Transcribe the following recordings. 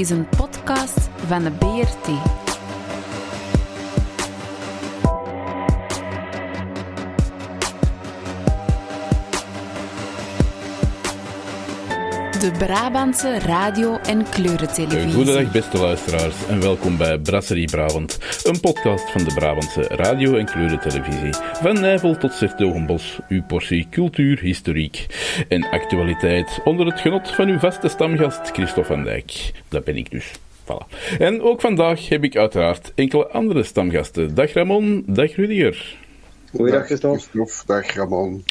is een podcast van de BRT. De Brabantse radio- en kleurentelevisie. Goedendag beste luisteraars en welkom bij Brasserie Brabant, een podcast van de Brabantse radio- en kleurentelevisie. Van Nijvel tot Sertogenbos, uw portie cultuur, historiek en actualiteit onder het genot van uw vaste stamgast Christophe van Dijk. Dat ben ik dus. Voilà. En ook vandaag heb ik uiteraard enkele andere stamgasten. Dag Ramon, dag Rudiger. Goeiedag Christophe. Dag Ramon.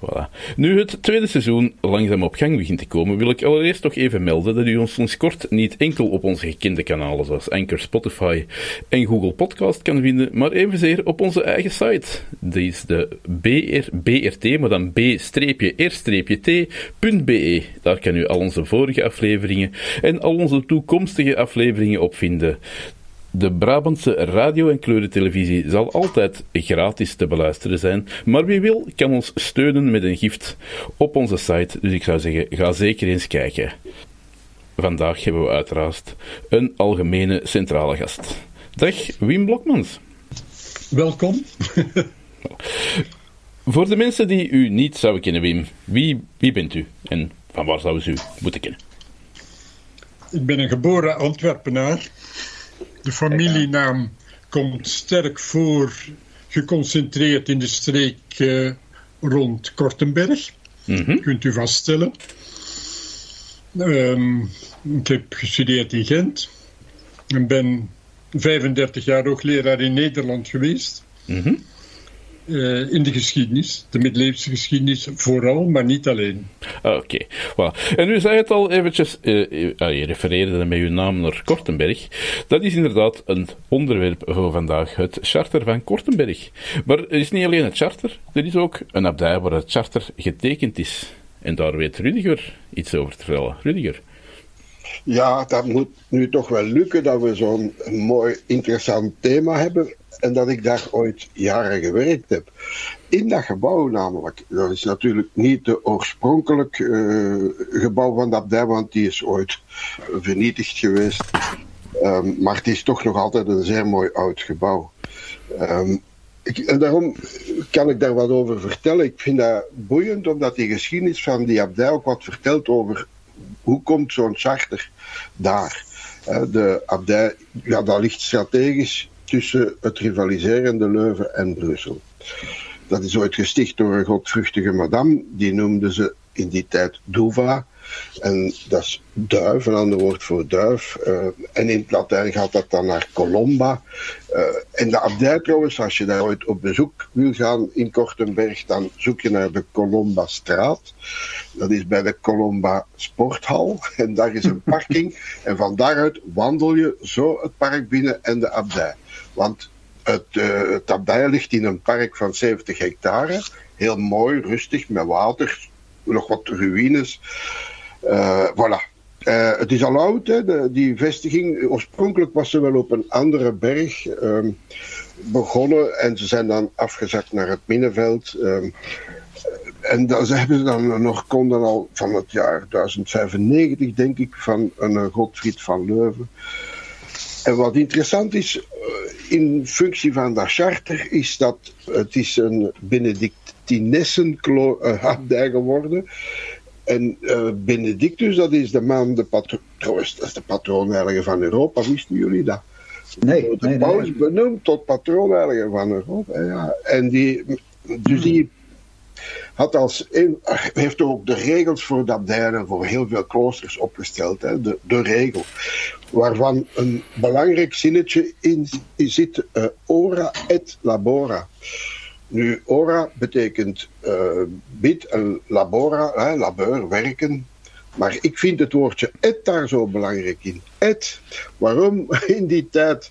Voilà. Nu het tweede seizoen langzaam op gang begint te komen, wil ik allereerst toch even melden dat u ons sinds kort niet enkel op onze gekende kanalen zoals Anchor, Spotify en Google Podcast kan vinden, maar evenzeer op onze eigen site. Die is de BR, BRT, maar dan b-r-t.be. Daar kan u al onze vorige afleveringen en al onze toekomstige afleveringen op vinden. De Brabantse radio- en kleurentelevisie zal altijd gratis te beluisteren zijn, maar wie wil kan ons steunen met een gift op onze site, dus ik zou zeggen, ga zeker eens kijken. Vandaag hebben we uiteraard een algemene centrale gast. Dag Wim Blokmans. Welkom. Voor de mensen die u niet zouden kennen, Wim, wie, wie bent u en van waar zouden ze u moeten kennen? Ik ben een geboren Antwerpenaar. De familienaam komt sterk voor, geconcentreerd in de streek uh, rond Kortenberg. Mm -hmm. Kunt u vaststellen. Um, ik heb gestudeerd in Gent. En ben 35 jaar hoogleraar in Nederland geweest. Mm -hmm. Uh, in de geschiedenis, de middeleeuwse geschiedenis vooral, maar niet alleen. Oké, okay. voilà. En u zei het al eventjes, uh, uh, je refereerde met uw naam naar Kortenberg. Dat is inderdaad een onderwerp voor vandaag, het charter van Kortenberg. Maar het is niet alleen het charter, er is ook een abdij waar het charter getekend is. En daar weet Rudiger iets over te vertellen. Rudiger. Ja, dat moet nu toch wel lukken dat we zo'n mooi interessant thema hebben en dat ik daar ooit jaren gewerkt heb. In dat gebouw namelijk, dat is natuurlijk niet de oorspronkelijk uh, gebouw van de abdij, want die is ooit vernietigd geweest. Um, maar het is toch nog altijd een zeer mooi oud gebouw. Um, ik, en daarom kan ik daar wat over vertellen. Ik vind dat boeiend, omdat die geschiedenis van die abdij ook wat vertelt over hoe komt zo'n charter daar. De abdij, ja, dat ligt strategisch tussen het rivaliserende Leuven en Brussel. Dat is ooit gesticht door een godvruchtige madame, die noemde ze in die tijd Duva. En dat is duif, een ander woord voor duif. Uh, en in het Latijn gaat dat dan naar Colomba. Uh, en de abdij trouwens, als je daar ooit op bezoek wil gaan in Kortenberg, dan zoek je naar de Colomba straat. Dat is bij de Colomba Sporthal. En daar is een parking. en van daaruit wandel je zo het park binnen en de abdij. Want het, uh, het abdij ligt in een park van 70 hectare. Heel mooi, rustig, met water, nog wat ruïnes. Uh, voilà. Uh, het is al oud, hè, de, die vestiging. Oorspronkelijk was ze wel op een andere berg um, begonnen en ze zijn dan afgezakt naar het Minneveld. Um, en dan ze hebben ze dan nog, konden al van het jaar 1095, denk ik, van een Godfried van Leuven. En wat interessant is, in functie van dat charter, is dat het is een Benedictinessen-abdij geworden. En uh, Benedictus, dat is de man, de trouwens, dat is de patroonheilige van Europa, wisten jullie dat? Nee, de nee, paus nee. benoemd tot patroonheilige van Europa. Ja. En die, dus die had als een, heeft ook de regels voor de abdijen voor heel veel kloosters opgesteld. Hè? De, de regel. Waarvan een belangrijk zinnetje in, in zit: uh, ora et labora. Nu, ora betekent uh, bid en labora, hè, labeur, werken. Maar ik vind het woordje et daar zo belangrijk in. Et. Waarom? In die tijd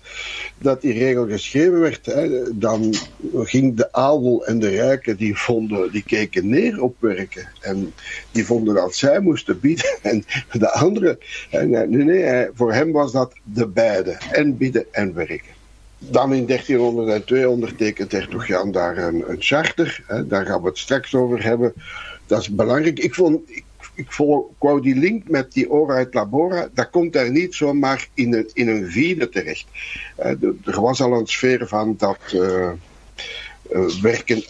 dat die regel geschreven werd, hè, dan ging de adel en de rijken, die, vonden, die keken neer op werken. En die vonden dat zij moesten bieden. En de anderen, nee, nee, voor hem was dat de beide. En bidden en werken. Dan in 1302 ondertekent hertog Jan daar een, een charter. Hè, daar gaan we het straks over hebben. Dat is belangrijk. Ik vond, ik, wou die link met die Ora et Labora, dat komt daar niet zomaar in een, in een vide terecht. Er was al een sfeer van dat uh, werken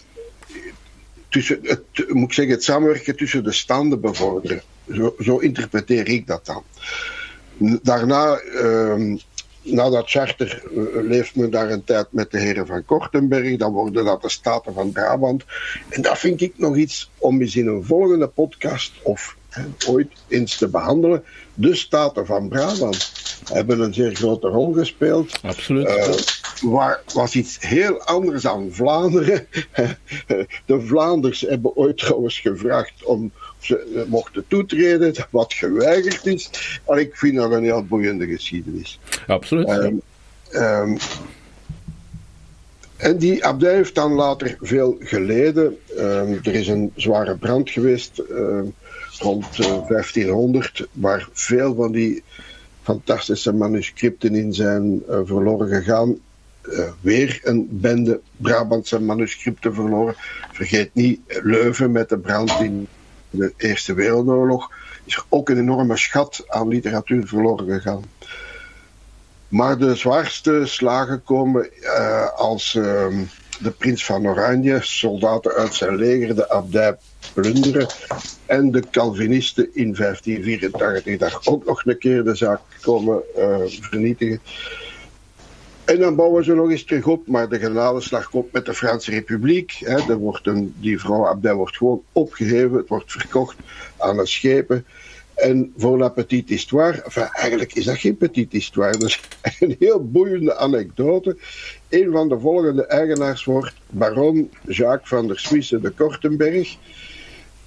tussen, het, moet ik zeggen, het samenwerken tussen de standen bevorderen. Zo, zo interpreteer ik dat dan. Daarna, uh, na dat charter, uh, leeft men daar een tijd met de heren van Kortenberg. Dan worden dat de Staten van Brabant. En dat vind ik nog iets om eens in een volgende podcast of ooit eens te behandelen. De Staten van Brabant hebben een zeer grote rol gespeeld. Absoluut. Uh, waar, was iets heel anders dan Vlaanderen. De Vlaanders hebben ooit trouwens gevraagd om ze mochten toetreden, wat geweigerd is. Maar ik vind dat een heel boeiende geschiedenis. Absoluut. Um, um, en die abdij heeft dan later veel geleden. Um, er is een zware brand geweest rond uh, 1500, waar veel van die fantastische manuscripten in zijn uh, verloren gegaan. Uh, weer een bende Brabantse manuscripten verloren. Vergeet niet Leuven met de brand in de Eerste Wereldoorlog. Is er ook een enorme schat aan literatuur verloren gegaan. Maar de zwaarste slagen komen uh, als uh, de prins van Oranje, soldaten uit zijn leger, de abdij plunderen. En de Calvinisten in 1584 daar ook nog een keer de zaak komen uh, vernietigen. En dan bouwen ze nog eens terug op, maar de genadeslag komt met de Franse Republiek. Hè. Wordt een, die vrouw Abdel wordt gewoon opgeheven, het wordt verkocht aan de schepen. En voor la petite histoire, enfin, eigenlijk is dat geen petite histoire, dat is een heel boeiende anekdote. Een van de volgende eigenaars wordt baron Jacques van der Suisse de Kortenberg.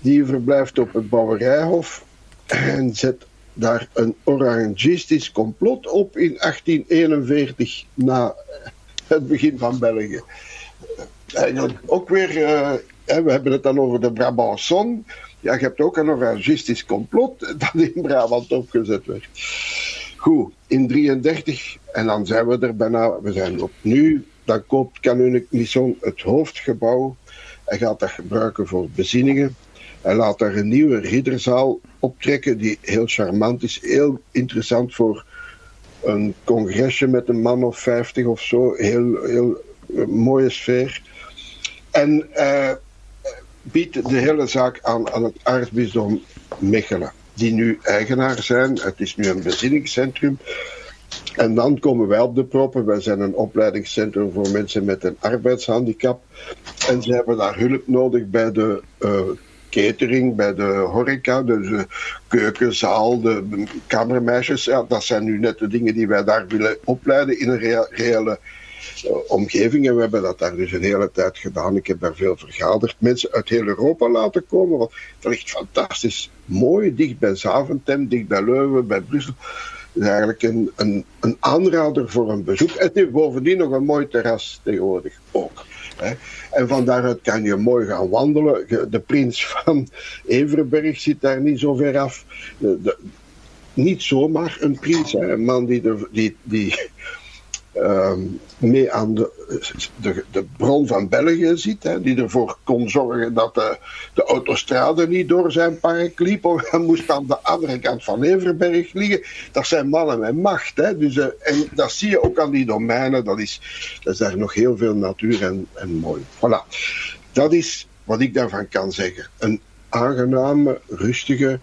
Die verblijft op het Bouwerijhof en zet daar een orangistisch complot op in 1841 na het begin van België. En ook weer, uh, we hebben het dan over de Brabançon. Ja, je hebt ook een orangistisch complot dat in Brabant opgezet werd. Goed, in 33, en dan zijn we er bijna, we zijn op nu, dan koopt Canonic Nisson het hoofdgebouw en gaat dat gebruiken voor bezinningen. Hij laat daar een nieuwe ridderzaal optrekken die heel charmant is. Heel interessant voor een congresje met een man of vijftig of zo. Heel, heel mooie sfeer. En uh, biedt de hele zaak aan aan het aartsbisdom Mechelen. Die nu eigenaar zijn. Het is nu een bezinningscentrum. En dan komen wij op de proppen. Wij zijn een opleidingscentrum voor mensen met een arbeidshandicap. En ze hebben daar hulp nodig bij de uh, catering, bij de horeca, de, keukenzaal, de kamermeisjes. Ja, dat zijn nu net de dingen die wij daar willen opleiden in een reële uh, omgeving. En we hebben dat daar dus een hele tijd gedaan. Ik heb daar veel vergaderd. Mensen uit heel Europa laten komen. Want dat ligt fantastisch mooi, dicht bij Zaventem, dicht bij Leuven, bij Brussel. Het is eigenlijk een, een, een aanrader voor een bezoek. Heeft bovendien nog een mooi terras tegenwoordig ook. En van daaruit kan je mooi gaan wandelen. De prins van Everberg zit daar niet zo ver af. De, niet zomaar een prins, hè. een man die, die, die um, mee aan de, de, de, bron van België zit, hè, die ervoor kon zorgen dat de, de autostrade niet door zijn park liep, hij moest aan de andere kant van Everberg liggen. Dat zijn mannen met macht. Hè, dus, uh, en dat zie je ook aan die domeinen, dat is, is daar nog heel veel natuur en, en mooi. Voilà. Dat is wat ik daarvan kan zeggen. Een aangename, rustige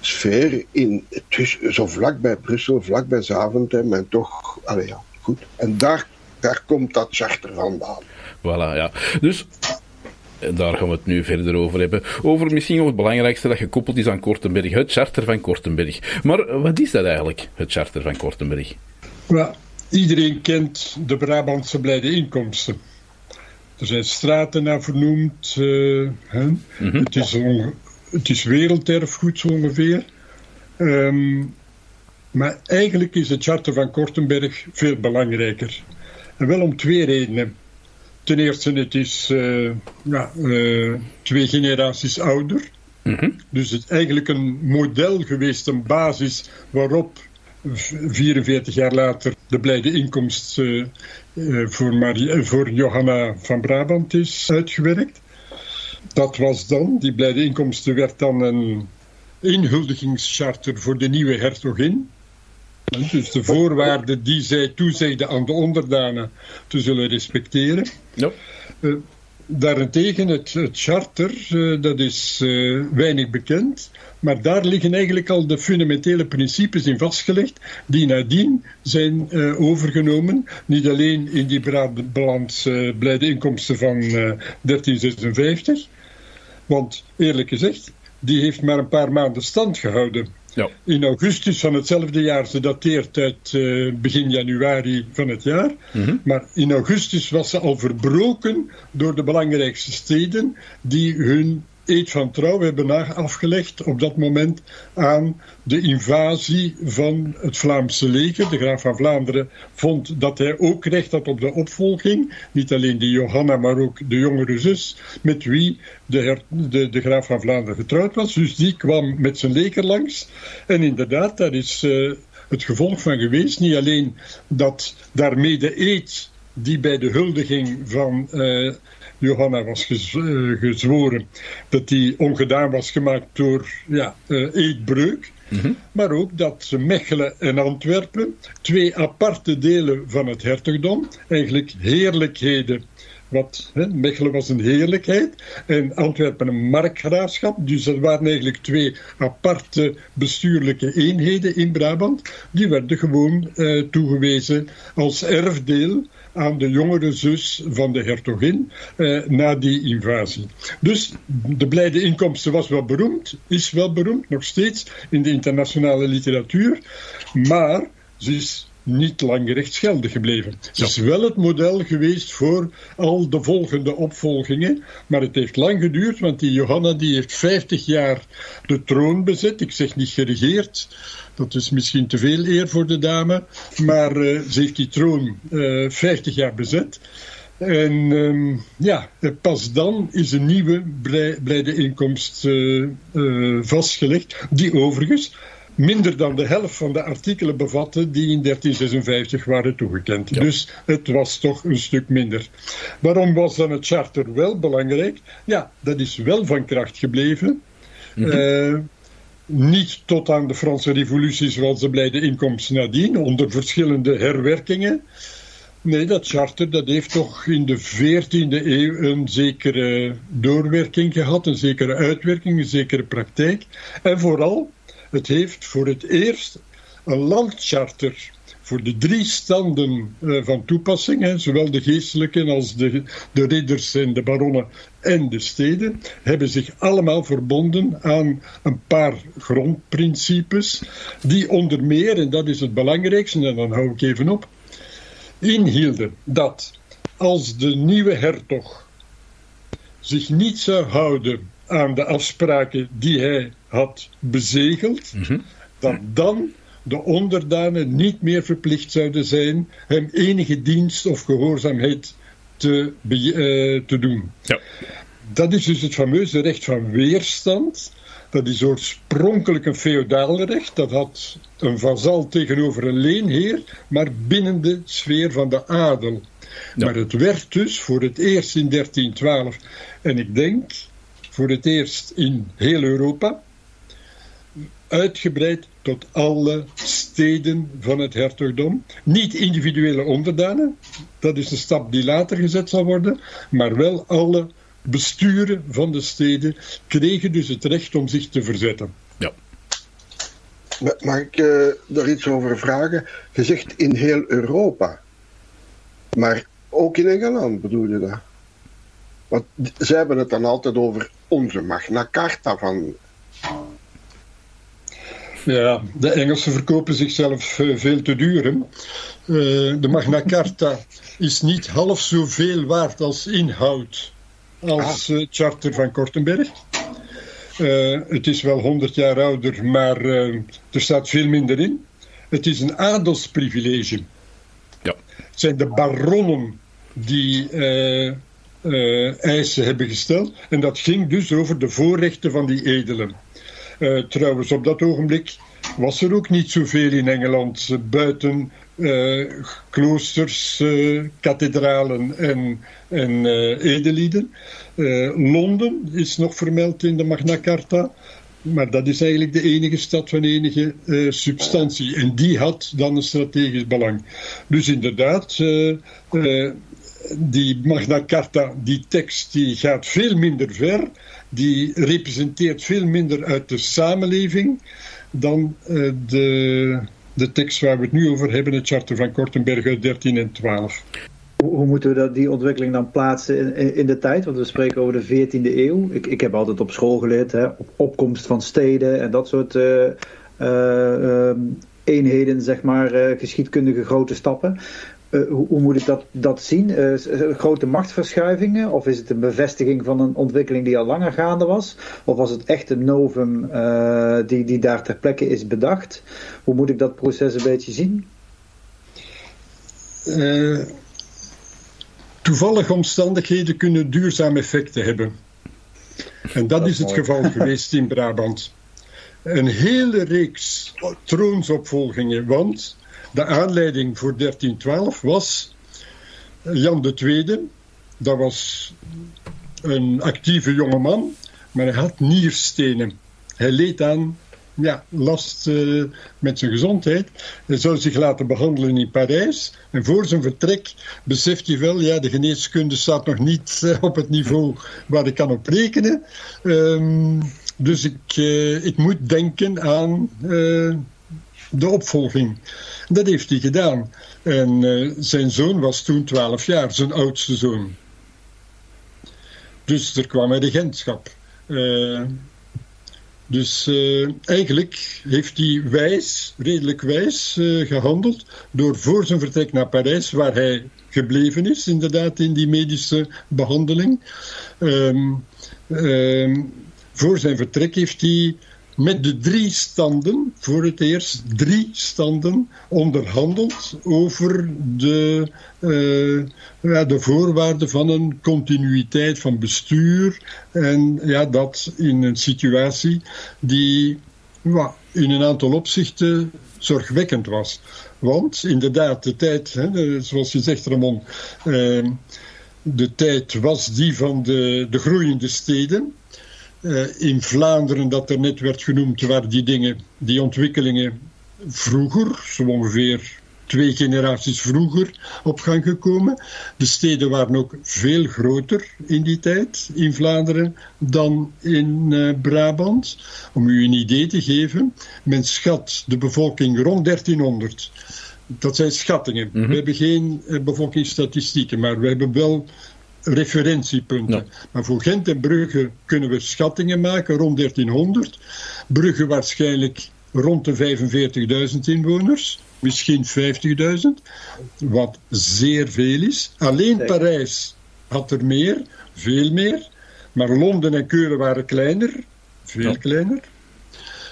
sfeer in, tussen, zo vlak bij Brussel, vlak bij Zaventem en toch, allee, ja, goed. En daar, daar komt dat charter vandaan. Voilà, ja. Dus daar gaan we het nu verder over hebben. Over misschien nog het belangrijkste dat gekoppeld is aan Kortenberg, het charter van Kortenberg. Maar wat is dat eigenlijk, het charter van Kortenberg? Well, iedereen kent de Brabantse blijde inkomsten. Er zijn straten naar vernoemd. Uh, mm -hmm. het, is het is werelderfgoed zo ongeveer. Um, maar eigenlijk is het charter van Kortenberg veel belangrijker. En wel om twee redenen. Ten eerste, het is uh, ja, uh, twee generaties ouder. Mm -hmm. Dus het is eigenlijk een model geweest, een basis waarop 44 jaar later de blijde inkomst uh, voor, Marie, voor Johanna van Brabant is uitgewerkt. Dat was dan, die blijde inkomsten werd dan een inhuldigingscharter voor de nieuwe hertogin. Dus de voorwaarden die zij toezegde aan de onderdanen te zullen respecteren. Ja. Uh, daarentegen, het, het charter, uh, dat is uh, weinig bekend. Maar daar liggen eigenlijk al de fundamentele principes in vastgelegd, die nadien zijn overgenomen. Niet alleen in die balans blijde inkomsten van 1356. Want eerlijk gezegd, die heeft maar een paar maanden stand gehouden. Ja. In augustus van hetzelfde jaar, ze dateert uit uh, begin januari van het jaar. Mm -hmm. Maar in augustus was ze al verbroken door de belangrijkste steden die hun eed van trouw hebben afgelegd op dat moment aan de invasie van het Vlaamse leger. De graaf van Vlaanderen vond dat hij ook recht had op de opvolging. Niet alleen die Johanna, maar ook de jongere zus, met wie de, de, graaf van Vlaanderen getrouwd was. Dus die kwam met zijn leger langs. En inderdaad, daar is uh, het gevolg van geweest. Niet alleen dat daarmee de eed die bij de huldiging van uh, Johanna was uh, gezworen, dat die ongedaan was gemaakt door ja, uh, eetbreuk. Mm -hmm. Maar ook dat Mechelen en Antwerpen, twee aparte delen van het hertogdom, eigenlijk heerlijkheden. Wat, hè, Mechelen was een heerlijkheid en Antwerpen een markgraafschap. Dus dat waren eigenlijk twee aparte bestuurlijke eenheden in Brabant. Die werden gewoon uh, toegewezen als erfdeel aan de jongere zus van de hertogin eh, na die invasie. Dus de blijde inkomsten was wel beroemd, is wel beroemd, nog steeds in de internationale literatuur, maar ze is niet lang rechtsgeldig gebleven. Ze is wel het model geweest voor al de volgende opvolgingen, maar het heeft lang geduurd, want die Johanna die heeft 50 jaar de troon bezet, ik zeg niet geregeerd, dat is misschien te veel eer voor de dame, maar uh, ze heeft die troon uh, 50 jaar bezet. En um, ja, pas dan is een nieuwe blijde inkomst uh, vastgelegd, die overigens minder dan de helft van de artikelen bevatte die in 1356 waren toegekend. Ja. Dus het was toch een stuk minder. Waarom was dan het charter wel belangrijk? Ja, dat is wel van kracht gebleven. Uh, niet tot aan de Franse revolutie zoals de blijde inkomsten nadien, onder verschillende herwerkingen. Nee, dat charter dat heeft toch in de 14e eeuw een zekere doorwerking gehad, een zekere uitwerking, een zekere praktijk. En vooral, het heeft voor het eerst een landcharter voor de drie standen uh, van toepassing, hè, zowel de geestelijken als de, de ridders en de baronnen en de steden, hebben zich allemaal verbonden aan een paar grondprincipes, die onder meer, en dat is het belangrijkste, en dan hou ik even op, inhielden dat als de nieuwe hertog zich niet zou houden aan de afspraken die hij had bezegeld, mm -hmm. dat dan de onderdanen niet meer verplicht zouden zijn hem enige dienst of gehoorzaamheid te, uh, te doen. Ja. Dat is dus het fameuze recht van weerstand. Dat is oorspronkelijk een feodaal recht. Dat had een vazal tegenover een leenheer, maar binnen de sfeer van de adel. Ja. Maar het werd dus voor het eerst in 1312, en ik denk voor het eerst in heel Europa, uitgebreid tot alle steden van het hertogdom. Niet individuele onderdanen, dat is een stap die later gezet zal worden, maar wel alle besturen van de steden kregen dus het recht om zich te verzetten. Ja. Mag ik uh, daar iets over vragen? Je zegt in heel Europa, maar ook in Engeland bedoel je dat? Want ze hebben het dan altijd over onze Magna Carta van ja, de Engelsen verkopen zichzelf uh, veel te duur. Uh, de Magna Carta is niet half zoveel waard als inhoud als het uh, charter van Kortenberg. het is wel 100 jaar ouder, maar er staat veel minder in. Het is een adelsprivilege. Ja. Het zijn de baronnen die eisen hebben gesteld. En dat ging dus over de voorrechten van die edelen. Uh, trouwens, op dat ogenblik was er ook niet zoveel in Engeland buiten uh, kloosters, kathedralen en, en. Londen is nog vermeld in de Magna Carta. maar dat is eigenlijk de enige stad van enige substantie. En die had dan een strategisch belang. Dus inderdaad, die Magna Carta, die tekst, die gaat veel minder ver. Die representeert veel minder uit de samenleving dan de, de tekst waar we het nu over hebben, het Charter van Kortenberg uit 13 en 12. Hoe moeten we dat, die ontwikkeling dan plaatsen in, in, de tijd? Want we spreken over de 14e eeuw. Ik, ik heb altijd op school geleerd, hè, op opkomst van steden en dat soort uh, uh, eenheden, zeg maar, geschiedkundige grote stappen. Hoe, hoe, moet ik dat, dat zien? grote machtsverschuivingen? Of is het een bevestiging van een ontwikkeling die al langer gaande was? Of was het echt een novum die, die daar ter plekke is bedacht? Hoe moet ik dat proces een beetje zien? toevallige omstandigheden kunnen duurzame effecten hebben. En dat, is het geval geweest in Brabant. Een hele reeks troonsopvolgingen, want de aanleiding voor 1312 was Jan II. Dat was een actieve jongeman, maar hij had nierstenen. Hij leed aan ja, last uh, met zijn gezondheid. Hij zou zich laten behandelen in Parijs. En voor zijn vertrek beseft hij wel, ja, de geneeskunde staat nog niet uh, op het niveau waar ik kan op rekenen. Um, dus ik, uh, ik moet denken aan de opvolging. Dat heeft hij gedaan. En zijn zoon was toen 12 jaar, zijn oudste zoon. Dus er kwam hij regentschap. Dus uh, eigenlijk heeft hij wijs, redelijk wijs gehandeld door voor zijn vertrek naar Parijs, waar hij gebleven is, inderdaad, in die medische behandeling. Um, um, voor zijn vertrek heeft hij met de drie standen, voor het eerst drie standen, onderhandeld over de, uh, ja, de voorwaarden van een continuïteit van bestuur. En ja, dat in een situatie die ja, in een aantal opzichten zorgwekkend was. Want inderdaad, de tijd, hè, zoals je zegt Ramon, uh, de tijd was die van de, de groeiende steden. Uh, in Vlaanderen, dat er net werd genoemd, waren die dingen, die ontwikkelingen vroeger, zo ongeveer twee generaties vroeger, op gang gekomen. De steden waren ook veel groter in die tijd in Vlaanderen dan in uh, Brabant. Om u een idee te geven, men schat de bevolking rond 1300. Dat zijn schattingen. Mm -hmm. We hebben geen uh, bevolkingsstatistieken, maar we hebben wel referentiepunten. Maar voor Gent en Brugge kunnen we schattingen maken rond 1300. Brugge waarschijnlijk rond de 45.000 inwoners, misschien 50.000, wat zeer veel is. Alleen Parijs had er meer, veel meer, maar Londen en Keulen waren kleiner, veel ja. kleiner.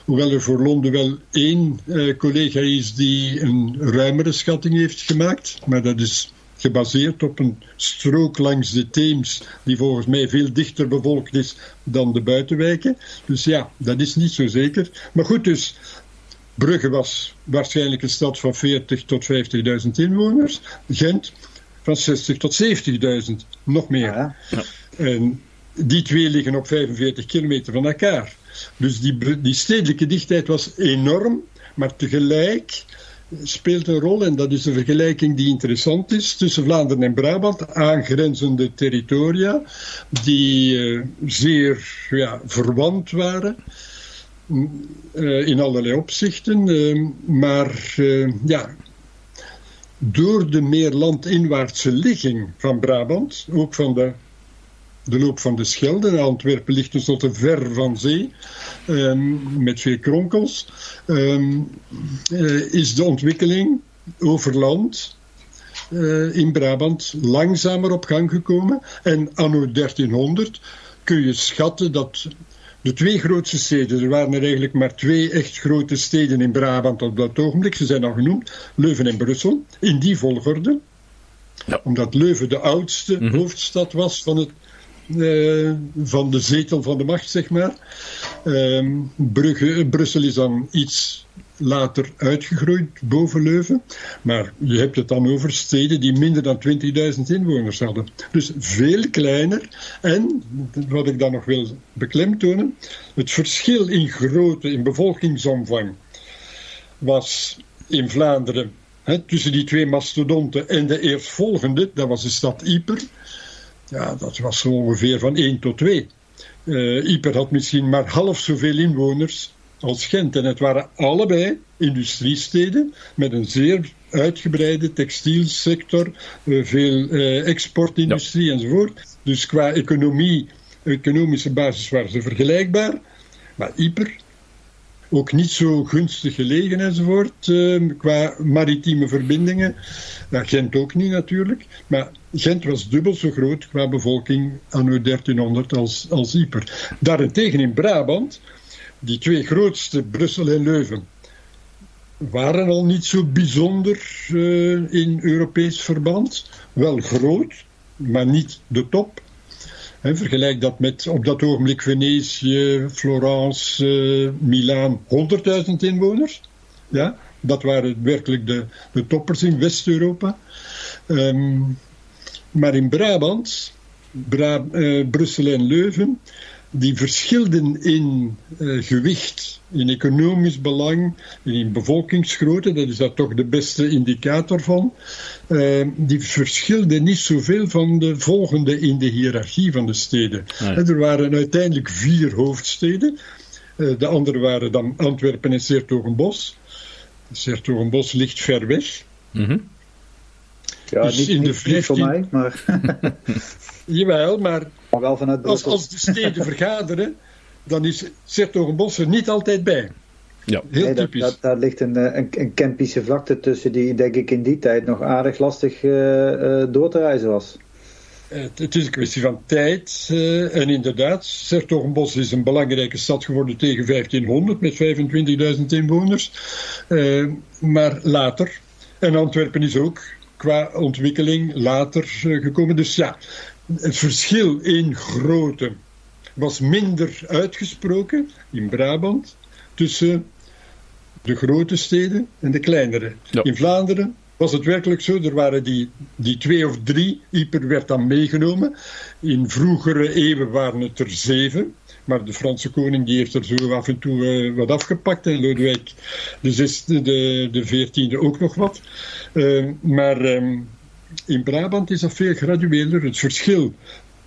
Hoewel er voor Londen wel één uh, collega is die een ruimere schatting heeft gemaakt, maar dat is gebaseerd op een strook langs de Theems, die volgens mij veel dichter bevolkt is dan de buitenwijken. Dus ja, dat is niet zo zeker. Maar goed, dus Brugge was waarschijnlijk een stad van 40 tot 50.000 inwoners. Gent van 60 tot 70.000, nog meer. Ja. En die twee liggen op 45 kilometer van elkaar. Dus die, die stedelijke dichtheid was enorm, maar tegelijk speelt een rol en dat is een vergelijking die interessant is tussen Vlaanderen en Brabant, aangrenzende territoria die uh, zeer ja, verwant waren uh, in allerlei opzichten, uh, maar ja, door de meer landinwaartse ligging van Brabant, ook van de de loop van de Schelde. Antwerpen ligt tenslotte ver van zee, um, met veel kronkels. Um, uh, is de ontwikkeling over land uh, in Brabant langzamer op gang gekomen. En anno 1300 kun je schatten dat de twee grootste steden, er waren er eigenlijk maar twee echt grote steden in Brabant op dat ogenblik, ze zijn al genoemd, Leuven en Brussel, in die volgorde. Ja. Omdat Leuven de oudste mm-hmm. hoofdstad was van het uh, van de zetel van de macht, zeg maar. Ehm, Brugge, Brussel is dan iets later uitgegroeid boven Leuven. Maar je hebt het dan over steden die minder dan 20.000 inwoners hadden. Dus veel kleiner. En, wat ik dan nog wil beklemtonen, het verschil in grootte, in bevolkingsomvang, was in Vlaanderen tussen die twee mastodonten en de eerstvolgende, dat was de stad Yper. Ja, dat was zo ongeveer van 1 tot 2. Uh, eh, Yper had misschien maar half zoveel inwoners als Gent. En het waren allebei industriesteden met een zeer uitgebreide textielsector, uh, veel uh, exportindustrie enzovoort. Dus qua economie, economische basis waren ze vergelijkbaar. Maar Yper ook niet zo gunstig gelegen enzovoort, qua maritieme verbindingen. Nou, Gent ook niet natuurlijk, maar Gent was dubbel zo groot qua bevolking anno 1300 als, als Yper. Daarentegen in Brabant, die twee grootste, Brussel en Leuven, waren al niet zo bijzonder uh, in Europees verband. Wel groot, maar niet de top. He, vergelijk dat met op dat ogenblik Venetië, Florence, uh, Milaan, 100.000 inwoners. Ja, dat waren werkelijk de, de toppers in West-Europa. Um, maar in Brabant, Bra uh, Brussel en Leuven, die verschilden in uh, gewicht, in economisch belang, in bevolkingsgrootte, dat is daar toch de beste indicator van, uh, die verschilden niet zoveel van de volgende in de hiërarchie van de steden. Nee. Er waren uiteindelijk vier hoofdsteden, uh, de andere waren dan Antwerpen en Sertogenbos. Sertogenbos ligt ver weg. Mm -hmm. Ja, dus niet, in de 15... voor mij, maar... Jawel, maar wel vanuit als, als de steden vergaderen, dan is Sertogenbos er niet altijd bij. Ja. Heel typisch. Dat, daar ligt een, eh, een, een Kempische vlakte tussen die, denk ik, in die tijd nog aardig lastig uh, door te reizen was. Het, het, is een kwestie van tijd. Uh, en inderdaad, Sertogenbos is een belangrijke stad geworden tegen 1500 met 25.000 inwoners. Uh, maar later, en Antwerpen is ook qua ontwikkeling later gekomen. Dus ja, het verschil in grootte was minder uitgesproken in Brabant tussen de grote steden en de kleinere. In Vlaanderen was het werkelijk zo. Er waren die, die twee of drie. Yper werd dan meegenomen. In vroegere eeuwen waren het er zeven. Maar de Franse koning die heeft er zo af en toe uh, wat afgepakt. En Lodewijk de, de, de veertiende ook nog wat. Uh, maar um, in Brabant is dat veel gradueler. Het verschil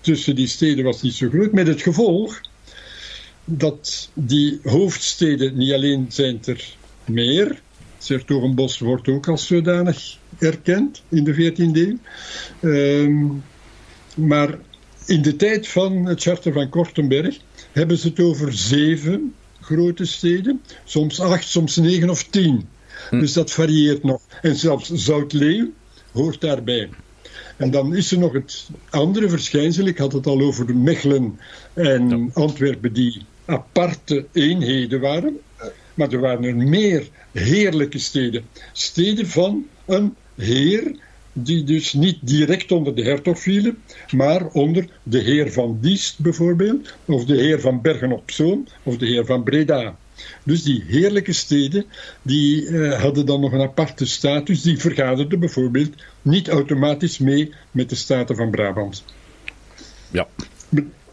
tussen die steden was niet zo groot. Met het gevolg dat die hoofdsteden niet alleen zijn er meer. Sertogenbos wordt ook als zodanig erkend in de 14e eeuw. Um, maar in de tijd van het charter van Kortenberg hebben ze het over zeven grote steden. Soms acht, soms negen of tien. Hm. Dus dat varieert nog. En zelfs Zoutleeuw hoort daarbij. En dan is er nog het andere verschijnsel. Ik had het al over Mechelen en Antwerpen, die aparte eenheden waren. Maar er waren er meer heerlijke steden. Steden van een heer die dus niet direct onder de hertog vielen, maar onder de heer van Diest bijvoorbeeld, of de heer van Bergen op Zoom, of de heer van Breda. Dus die heerlijke steden, die uh, hadden dan nog een aparte status, die vergaderden bijvoorbeeld niet automatisch mee met de Staten van Brabant. Ja.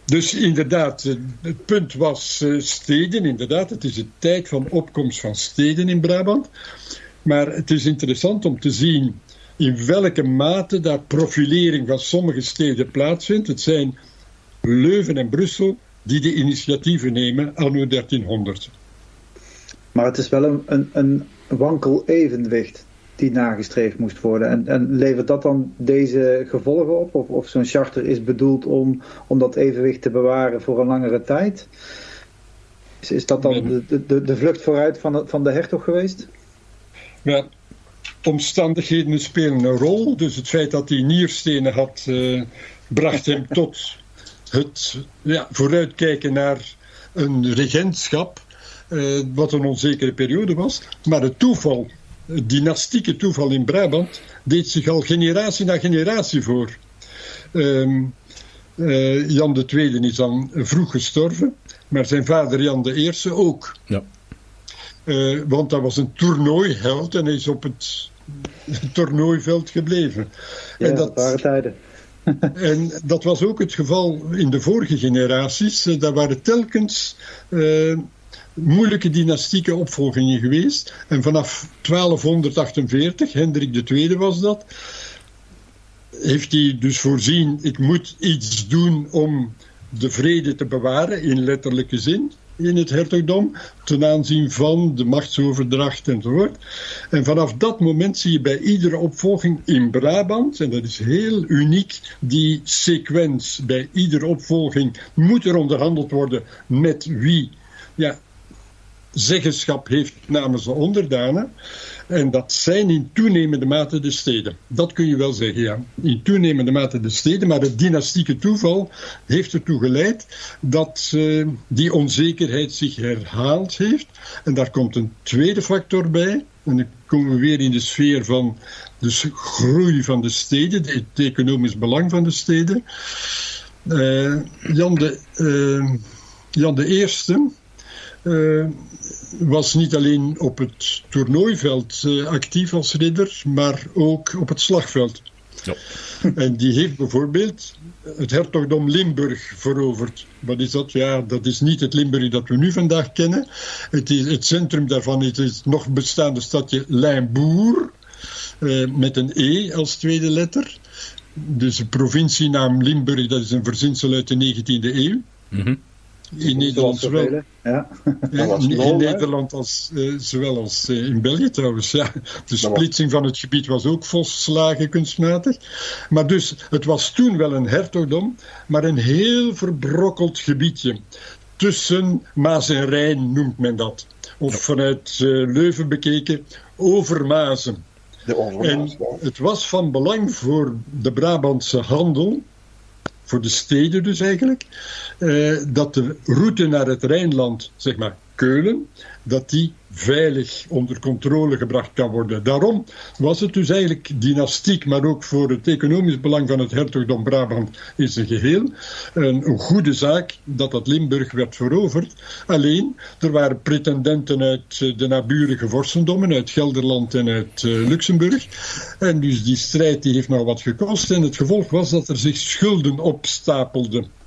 Dus inderdaad, eh, het punt was uh, steden, inderdaad, het is de tijd van opkomst van steden in Brabant. Maar het is interessant om te zien in welke mate daar profilering van sommige steden plaatsvindt. Het zijn Leuven en Brussel die de initiatieven nemen anno 1300. Maar het is wel een, een, een wankel evenwicht die nagestreefd moest worden. En, en levert dat dan deze gevolgen op? Of, of zo'n charter is bedoeld om, om dat evenwicht te bewaren voor een langere tijd? Is, is dat dan de, de, de vlucht vooruit van de, van de hertog geweest? Ja, omstandigheden spelen een rol. Dus het feit dat hij nierstenen had, uh, bracht hem tot het ja, vooruitkijken naar een regentschap, uh, wat een onzekere periode was. Maar het toeval, het dynastieke toeval in Brabant, deed zich al generatie na generatie voor. Um, uh, Jan II is dan vroeg gestorven. maar zijn vader Jan de Eerste ook. Ja. Uh, want dat was een toernooiheld en hij is op het toernooiveld gebleven. Ja, en dat waren tijden. en dat was ook het geval in de vorige generaties. Uh, daar waren telkens uh, moeilijke dynastieke opvolgingen geweest. En vanaf 1248, Hendrik II was dat, heeft hij dus voorzien: ik moet iets doen om de vrede te bewaren, in letterlijke zin, in het hertogdom, ten aanzien van de machtsoverdracht enzovoort. En vanaf dat moment zie je bij iedere opvolging in Brabant, en dat is heel uniek, die sequence. Bij iedere opvolging moet er onderhandeld worden met wie ja, zeggenschap heeft namens de onderdanen. En dat zijn in toenemende mate de steden. Dat kun je wel zeggen, ja. In toenemende mate de steden. Maar het dynastieke toeval heeft ertoe geleid dat uh, die onzekerheid zich herhaald heeft. En daar komt een tweede factor bij. En dan komen we weer in de sfeer van de groei van de steden, het economisch belang van de steden. Uh, Jan, de, uh, Jan de Eerste uh, was niet alleen op het toernooiveld uh, actief als ridder, maar ook op het slagveld. Ja. En die heeft bijvoorbeeld het hertogdom Limburg veroverd. Wat is dat? Ja, dat is niet het Limburg dat we nu vandaag kennen. Het, is, het centrum daarvan is het nog bestaande stadje Limbourg, uh, met een E als tweede letter. Dus de provincienaam Limburg, dat is een verzinsel uit de 19e eeuw. Mm -hmm. In Nederland zowel, ja. in, in, Nederland als, uh, zowel als uh, in België trouwens. Ja. De splitsing van het gebied was ook volslagen kunstmatig. Maar dus, het was toen wel een hertogdom, maar een heel verbrokkeld gebiedje. Tussen Maas en Rijn noemt men dat. Of vanuit uh, Leuven bekeken, Overmazen. En het was van belang voor de Brabantse handel voor de steden dus eigenlijk, eh, dat de route naar het Rijnland, zeg maar Dat die veilig onder controle gebracht kan worden. Daarom was het dus eigenlijk dynastiek, maar ook voor het economisch belang van het hertogdom Brabant in zijn geheel, een, goede zaak dat dat Limburg werd veroverd. Alleen, er waren pretendenten uit de naburige vorstendommen, uit Gelderland en uit uh, Luxemburg. En dus die strijd die heeft nog wat gekost. En het gevolg was dat er zich schulden opstapelden.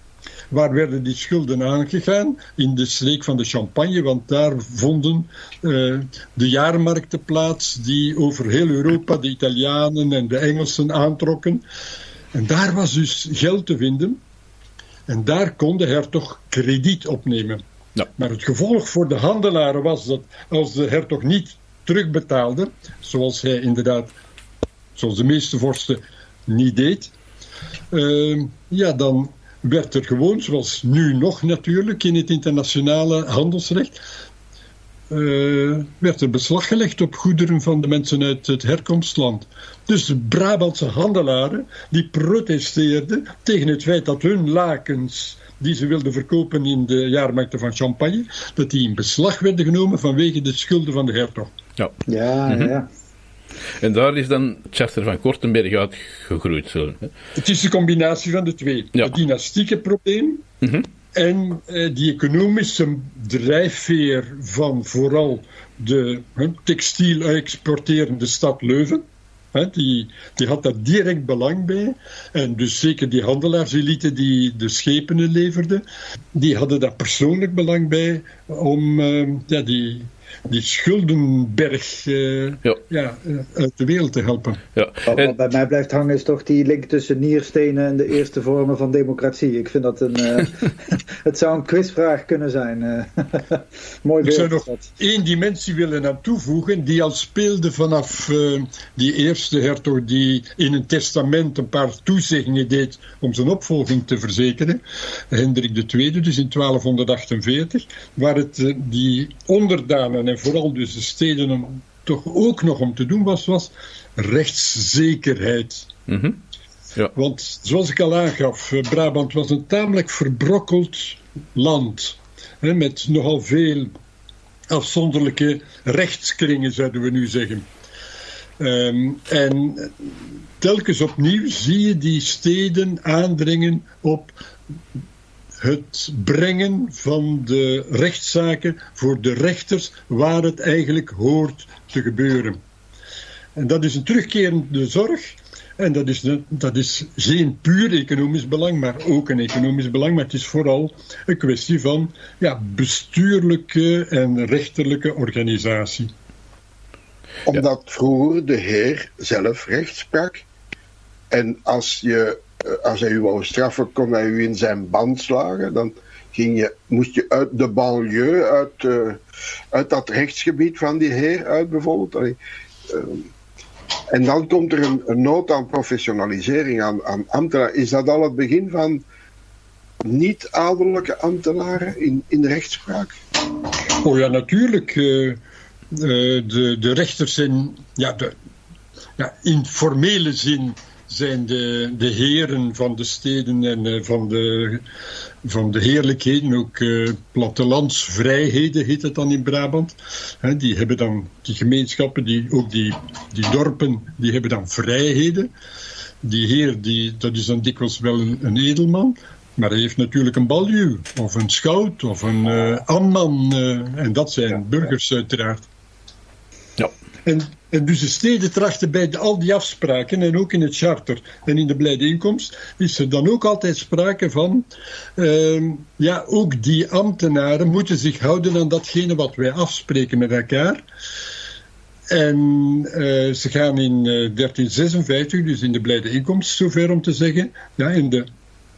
Waar werden die schulden aangegaan? In de streek van de Champagne, want daar vonden uh, de jaarmarkten plaats die over heel Europa de Italianen en de Engelsen aantrokken. En daar was dus geld te vinden. En daar kon de hertog krediet opnemen. Ja. Maar het gevolg voor de handelaren was dat als de hertog niet terugbetaalde, zoals hij inderdaad, zoals de meeste vorsten, niet deed, uh, ja, dan werd er gewoon, zoals nu nog natuurlijk in het internationale handelsrecht, uh, werd er beslag gelegd op goederen van de mensen uit het herkomstland. Dus de Brabantse handelaren die protesteerden tegen het feit dat hun lakens die ze wilden verkopen in de jaarmarkten van Champagne, dat die in beslag werden genomen vanwege de schulden van de hertog. Ja, ja. Mm -hmm. ja. En daar is dan Chester van Kortenberg uitgegroeid. Zo, Het is de combinatie van de twee. Ja. Het dynastieke probleem mm -hmm. en eh, die economische drijfveer van vooral de hè, textiel exporterende stad Leuven. Hè, die, die had daar direct belang bij. En dus zeker die handelaarselite die de schepen leverden, die hadden daar persoonlijk belang bij om ja, die die schuldenberg uh, ja. ja. Eh, uit de wereld te helpen. Ja. Wat, wat, bij mij blijft hangen is toch die link tussen nierstenen en de eerste vormen van democratie. Ik vind dat een. Uh, het zou een quizvraag kunnen zijn. Mooi Ik zou nog één dimensie willen aan toevoegen, die al speelde vanaf die eerste hertog die in een testament een paar toezeggingen deed om zijn opvolging te verzekeren. Hendrik II, dus in 1248, waar het die onderdanen en vooral dus de steden om, toch ook nog om te doen was, was rechtszekerheid. Mm -hmm. ja. Want zoals ik al aangaf, eh, Brabant was een tamelijk verbrokkeld land. Hè, met nogal veel afzonderlijke rechtskringen, zouden we nu zeggen. Um, en telkens opnieuw zie je die steden aandringen op het brengen van de rechtszaken voor de rechters waar het eigenlijk hoort te gebeuren. En dat is een terugkerende zorg. En dat is, dat is geen puur economisch belang, maar ook een economisch belang. Maar het is vooral een kwestie van ja, bestuurlijke en rechterlijke organisatie. Omdat vroeger de heer zelf recht sprak. En als, je, als hij u wou straffen, kon hij u in zijn band slagen. Dan ging je, moest je uit de banlieue, uit, uit dat rechtsgebied van die heer uit bijvoorbeeld. Uh, en dan komt er een, nood aan professionalisering, aan, aan ambtenaren. Is dat al het begin van niet-adellijke ambtenaren in, in de rechtspraak? Oh ja, natuurlijk. De, de rechters zijn, ja, de, ja, in formele zin zijn de, de heren van de steden en uh, van, de, van de heerlijkheden, ook uh, plattelandsvrijheden heet het dan in Brabant. He, die hebben dan, die gemeenschappen, die, ook die, die dorpen, die hebben dan vrijheden. Die heer, die, dat is dan dikwijls wel een, een edelman, maar hij heeft natuurlijk een baljuw, of een schout, of een uh, amman. en dat zijn burgers uiteraard. Ja. En, en dus de steden trachten bij de, al die afspraken, en ook in het charter en in de blijde inkomst, is er dan ook altijd sprake van, uh, ja, ook die ambtenaren moeten zich houden aan datgene wat wij afspreken met elkaar. En uh, ze gaan in uh, 1356, dus in de blijde inkomst, zover om te zeggen, ja, in de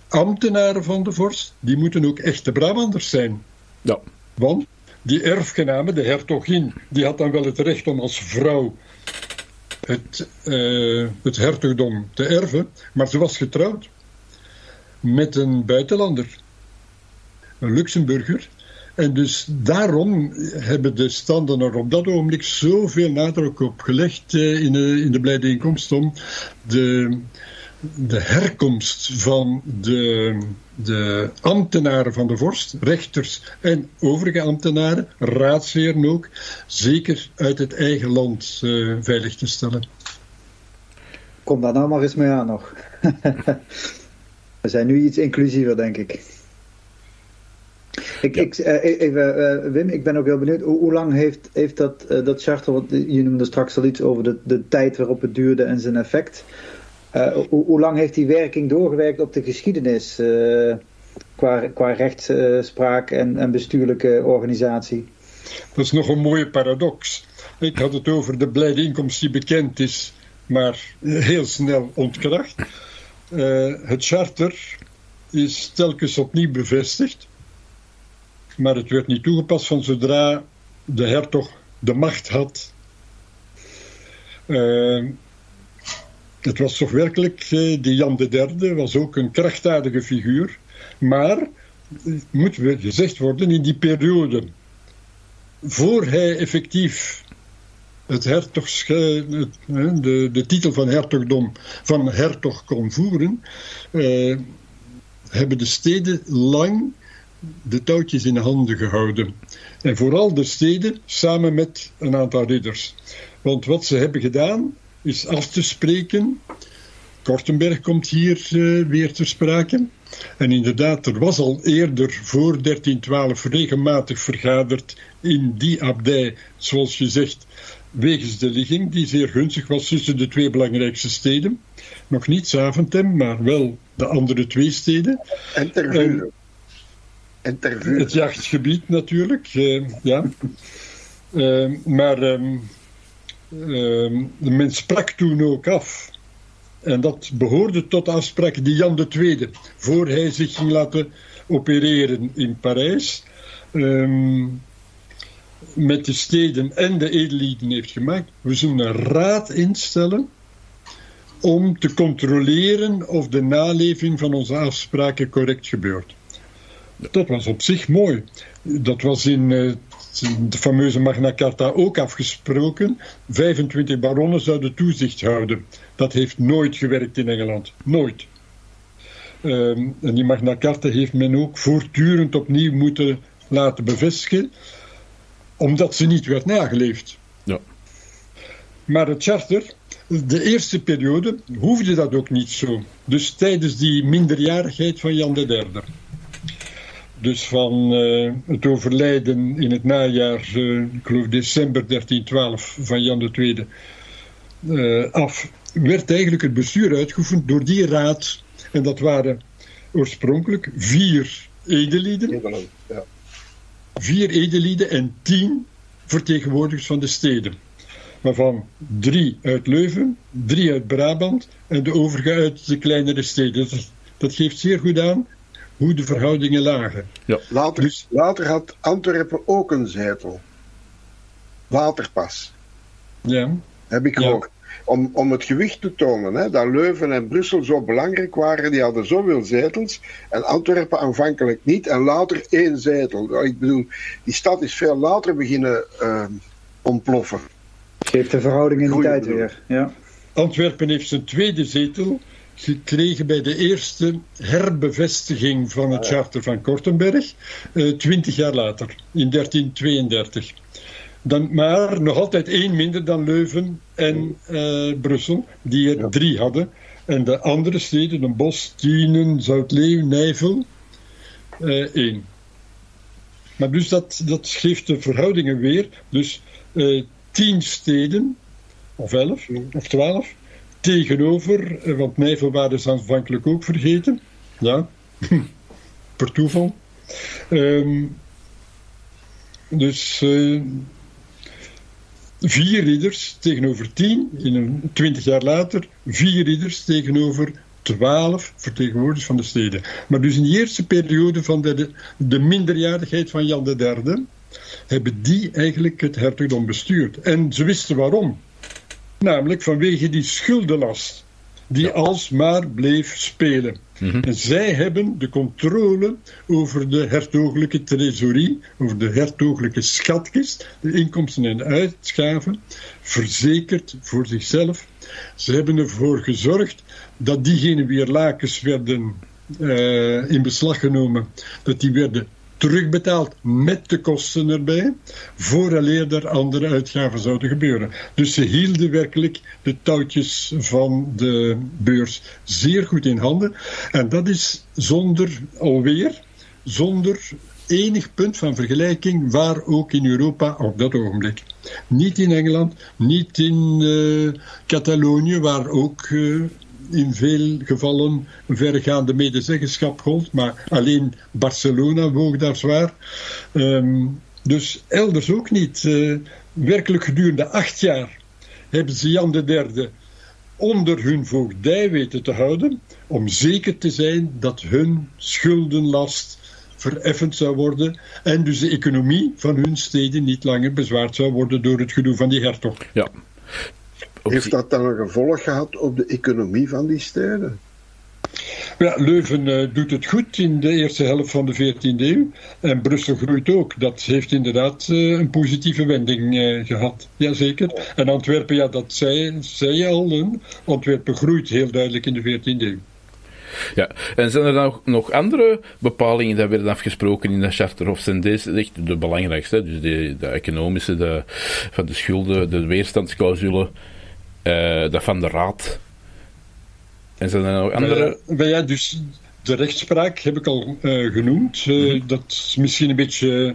ambtenaren van de vorst, die moeten ook echte Brabanders zijn. Ja. Want die erfgename, de hertogin, die had dan wel het recht om als vrouw het, uh, het hertogdom te erven, maar ze was getrouwd met een buitenlander, een Luxemburger. En dus daarom hebben de standen er op dat ogenblik zoveel nadruk op gelegd uh, in, de, in de blijde om de, de herkomst van de, de ambtenaren van de vorst, rechters en overige ambtenaren, raadsheren ook, zeker uit het eigen land uh, veilig te stellen. Kom daar nou maar eens mee aan nog. We zijn nu iets inclusiever, denk ik. Ik, ja. ik, uh, even, uh, Wim, ik ben ook heel benieuwd. Hoe, hoe lang heeft, heeft dat, dat charter, want je noemde straks al iets over de, de tijd waarop het duurde en zijn effect. Hoe, hoe, lang heeft die werking doorgewerkt op de geschiedenis qua, qua rechtspraak en, bestuurlijke organisatie? Dat is nog een mooie paradox. Ik had het over de blijde inkomst die bekend is, maar heel snel ontkracht. het charter is telkens opnieuw bevestigd. Maar het werd niet toegepast van zodra de hertog de macht had. Uh, het was toch werkelijk, uh, die Jan III was ook een krachtdadige figuur. Maar, het moet gezegd worden, in die periode, voor hij effectief het uh, de, de titel van hertogdom van hertog kon voeren, hebben de steden lang de touwtjes in handen gehouden. En vooral de steden samen met een aantal ridders. Want wat ze hebben gedaan is af te spreken. Kortenberg komt hier uh, weer ter sprake. En inderdaad, er was al eerder voor 1312 regelmatig vergaderd in die abdij, zoals je zegt, wegens de ligging die zeer gunstig was tussen de twee belangrijkste steden. Nog niet Zaventem, maar wel de andere twee steden. En Tervuren. En het jachtgebied natuurlijk, uh, ja. Uh, maar um, uh, men sprak toen ook af. En dat behoorde tot de afspraak die Jan II, voor hij zich ging laten opereren in Parijs, um, met de steden en de edellieden heeft gemaakt. We zullen een raad instellen om te controleren of de naleving van onze afspraken correct gebeurt. Dat was op zich mooi. Dat was in uh, de fameuze Magna Carta ook afgesproken. 25 baronnen zouden toezicht houden. Dat heeft nooit gewerkt in Engeland. Nooit. Um, en die Magna Carta heeft men ook voortdurend opnieuw moeten laten bevestigen, omdat ze niet werd nageleefd. Ja. Maar het charter, de eerste periode, hoefde dat ook niet zo. Dus tijdens die minderjarigheid van Jan III. Dus van uh, het overlijden in het najaar, uh, ik geloof december 1312 van Jan II, uh, af, werd eigenlijk het bestuur uitgeoefend door die raad. En dat waren oorspronkelijk vier edelieden. Ja. Vier edelieden en tien vertegenwoordigers van de steden. Waarvan drie uit Leuven, drie uit Brabant en de overige uit de kleinere steden. Dat, dat geeft zeer goed aan hoe de verhoudingen lagen. Ja. Later, dus, later had Antwerpen ook een zetel. Later pas. Ja. Heb ik gehoord. Om, om het gewicht te tonen, hè, dat Leuven en Brussel zo belangrijk waren, die hadden zoveel zetels. En Antwerpen aanvankelijk niet, en later één zetel. Ik bedoel, die stad is veel later beginnen uh, ontploffen. Geeft de verhouding in die tijd weer. Ja. Antwerpen heeft zijn tweede zetel gekregen bij de eerste herbevestiging van het charter van Kortenberg, eh, twintig jaar later, in 1332. Dan, maar nog altijd één minder dan Leuven en uh, Brussel, die er drie hadden. En de andere steden, Den Bosch, Tienen, Zoutleeuw, Nijvel, uh, één. Maar dus dat, dat geeft de verhoudingen weer. Dus uh, tien steden, of elf, of twaalf, tegenover, eh, want Nijvel waren ze aanvankelijk ook vergeten. Ja, per toeval. Um, dus uh, vier ridders tegenover tien, in een, twintig jaar later, vier ridders tegenover twaalf vertegenwoordigers van de steden. Maar dus in de eerste periode van de, de minderjarigheid van Jan III hebben die eigenlijk het hertogdom bestuurd. En ze wisten waarom. Namelijk vanwege die schuldenlast die alsmaar bleef spelen. Mhm. En zij hebben de controle over de hertogelijke tresorie, over de hertogelijke schatkist, de inkomsten en uitgaven, verzekerd voor zichzelf. Ze hebben ervoor gezorgd dat diegenen wie er lakens werden uh, in beslag genomen, dat die werden terugbetaald met de kosten erbij, vooraleer er andere uitgaven zouden gebeuren. Dus ze hielden werkelijk de touwtjes van de beurs zeer goed in handen. En dat is zonder, alweer, zonder enig punt van vergelijking waar ook in Europa op dat ogenblik. Niet in Engeland, niet in uh, Catalonië, waar ook uh, in veel gevallen verregaande medezeggenschap gold, maar alleen Barcelona woog daar zwaar. Um, dus elders ook niet. Uh, werkelijk gedurende acht jaar hebben ze Jan III onder hun voogdij weten te houden, om zeker te zijn dat hun schuldenlast vereffend zou worden en dus de economie van hun steden niet langer bezwaard zou worden door het gedoe van die hertog. Ja, heeft dat dan een gevolg gehad op de economie van die steden? Ja, Leuven uh, doet het goed in de eerste helft van de 14e eeuw. En Brussel groeit ook. Dat heeft inderdaad uh, een positieve wending uh, gehad. Jazeker. En Antwerpen, ja, dat zei, zei je al. Antwerpen groeit heel duidelijk in de 14e eeuw. Ja, en zijn er nou nog andere bepalingen die werden afgesproken in de Charter of zijn deze echt de belangrijkste? Dus de, de economische, de, van de schulden, de weerstandsclausule uh, dat van de Raad. En zijn er nog andere... Uh, ja, dus de rechtspraak heb ik al uh, genoemd. Mm Dat is misschien een beetje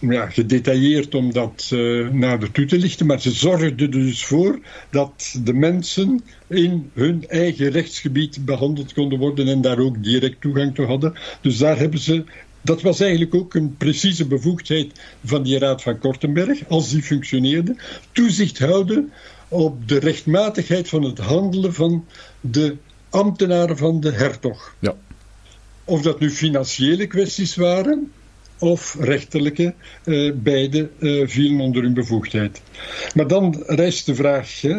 ja, gedetailleerd om dat nader toe te lichten, maar ze zorgden dus voor dat de mensen in hun eigen rechtsgebied behandeld konden worden en daar ook direct toegang toe hadden. Dus daar hebben ze dat was eigenlijk ook een precieze bevoegdheid van die Raad van Kortenberg, als die functioneerde. Toezicht houden op de rechtmatigheid van het handelen van de ambtenaren van de hertog. Ja. Of dat nu financiële kwesties waren, of rechterlijke, uh, beide uh, vielen onder hun bevoegdheid. Maar dan rijst de vraag, uh,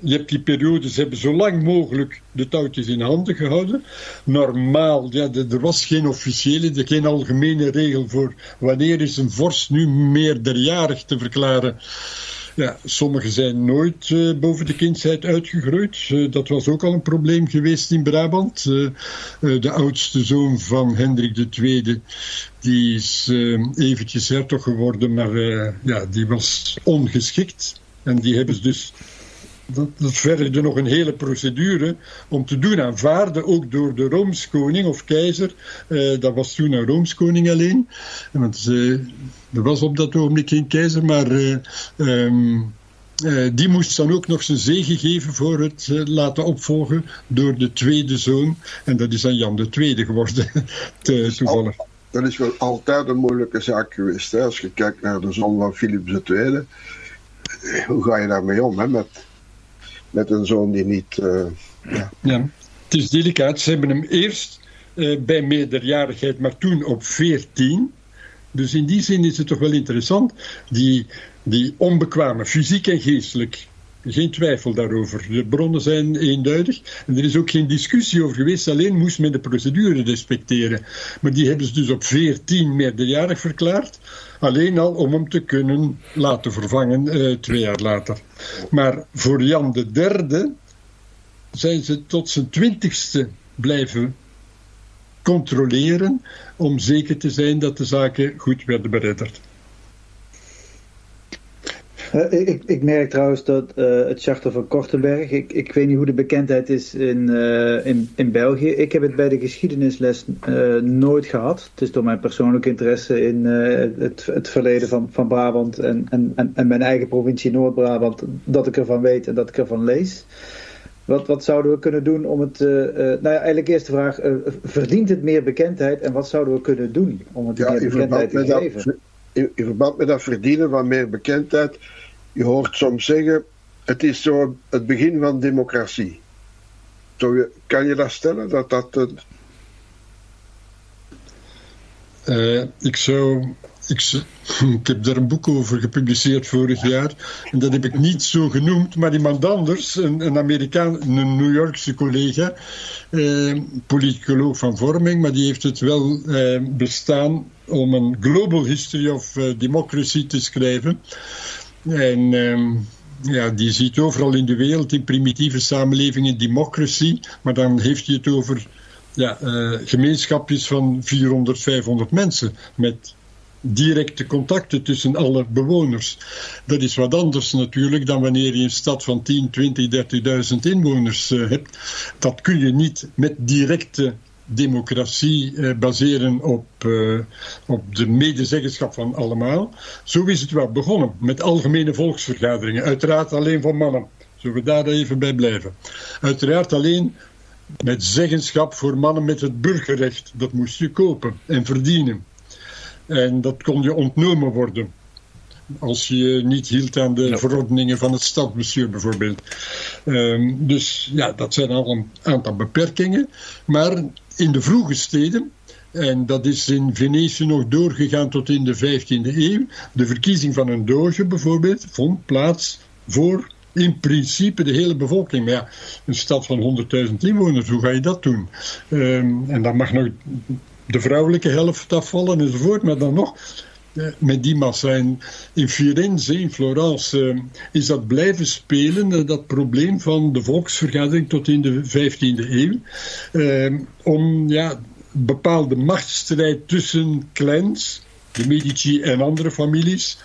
je hebt die periodes, hebben zo lang mogelijk de touwtjes in handen gehouden. Normaal, ja, er was geen officiële, geen algemene regel voor wanneer is een vorst nu meerderjarig te verklaren. Ja, sommigen zijn nooit uh, boven de kindsheid uitgegroeid. Uh, dat was ook al een probleem geweest in Brabant. Uh, de oudste zoon van Hendrik II, die is eventjes hertog geworden, maar ja, die was ongeschikt. En die hebben ze dus dat, vergde nog een hele procedure om te doen aanvaarden, ook door de Roomskoning of keizer. Uh, dat was toen een Roomskoning alleen. Want uh, er was op dat ogenblik geen keizer, maar uh, um, die moest dan ook nog zijn zegen geven voor het laten opvolgen door de tweede zoon. En dat is dan Jan de Tweede geworden, te, toevallig. Dat is wel altijd een moeilijke zaak geweest. Hè? Als je kijkt naar de zoon van Philips II. Hoe ga je daarmee om? Hè? Met met een zoon die niet. Uh, ja. ja. het is delicaat. Ze hebben hem eerst uh, bij meerderjarigheid, maar toen op 14. Dus in die zin is het toch wel interessant. Die, die onbekwame, fysiek en geestelijk. Geen twijfel daarover. De bronnen zijn eenduidig. En er is ook geen discussie over geweest. Alleen moest men de procedure respecteren. Maar die hebben ze dus op 14 meerderjarig verklaard. Alleen al om hem te kunnen laten vervangen uh, twee jaar later. Maar voor Jan de Derde zijn ze tot zijn twintigste blijven controleren om zeker te zijn dat de zaken goed werden beredderd. Uh, ik, ik, merk trouwens dat uh, het charter van Kortenberg, ik, ik, weet niet hoe de bekendheid is in, uh, in, in België. Ik heb het bij de geschiedenisles nooit gehad. Het is door mijn persoonlijke interesse in het, het verleden van, van Brabant en, en, en mijn eigen provincie Noord-Brabant dat ik ervan weet en dat ik ervan lees. Wat, wat zouden we kunnen doen om het. nou ja, eigenlijk eerst de vraag: verdient het meer bekendheid en wat zouden we kunnen doen om het ja, meer bekendheid te geven? In, verband met dat verdienen van meer bekendheid je hoort soms zeggen, het is zo het begin van democratie. kan je dat stellen? Dat dat. Uh, ik zou. Ik, ik, heb daar een boek over gepubliceerd vorig jaar. En dat heb ik niet zo genoemd. Maar iemand anders, een, een Amerikaan, een New Yorkse collega, eh, politicoloog van vorming, maar die heeft het wel eh, bestaan om een Global History of uh, Democracy te schrijven. En um, ja, die ziet overal in de wereld in primitieve samenlevingen democracy, maar dan heeft hij het over ja, uh, gemeenschapjes van 400, 500 mensen met directe contacten tussen alle bewoners. Dat is wat anders natuurlijk dan wanneer je een stad van 10, 20, 30.000 inwoners uh, hebt. Dat kun je niet met directe democratie eh, baseren op, eh, op de medezeggenschap van allemaal. Zo is het wel begonnen, met algemene volksvergaderingen. Uiteraard alleen van mannen. Zullen we daar even bij blijven? Uiteraard alleen met zeggenschap voor mannen met het burgerrecht. Dat moest je kopen en verdienen. En dat kon je ontnomen worden. Als je niet hield aan de verordeningen van het stadsbestuur bijvoorbeeld. Um, dus ja, dat zijn al een aantal beperkingen. Maar in de vroege steden, en dat is in Venetië nog doorgegaan tot in de 15e eeuw, de verkiezing van een doge bijvoorbeeld vond plaats voor in principe de hele bevolking. Maar ja, een stad van 100.000 inwoners, hoe ga je dat doen? Um, en dan mag nog de vrouwelijke helft afvallen enzovoort, maar dan nog eh, met die massa. In Firenze, in Florence, uh, is dat blijven spelen, uh, dat probleem van de volksvergadering tot in de 15e eeuw. om ja, bepaalde machtsstrijd tussen clans, de Medici en andere families,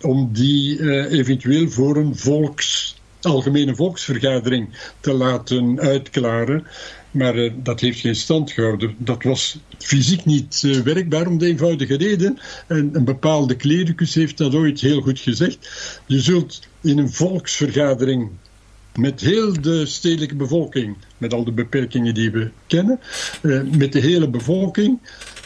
om die eventueel voor een volks, algemene volksvergadering te laten uitklaren. Maar uh, dat heeft geen stand gehouden. Dat was fysiek niet uh, werkbaar om de eenvoudige reden. En een bepaalde clericus heeft dat ooit heel goed gezegd. Je zult in een volksvergadering met heel de stedelijke bevolking, met al de beperkingen die we kennen, uh, met de hele bevolking,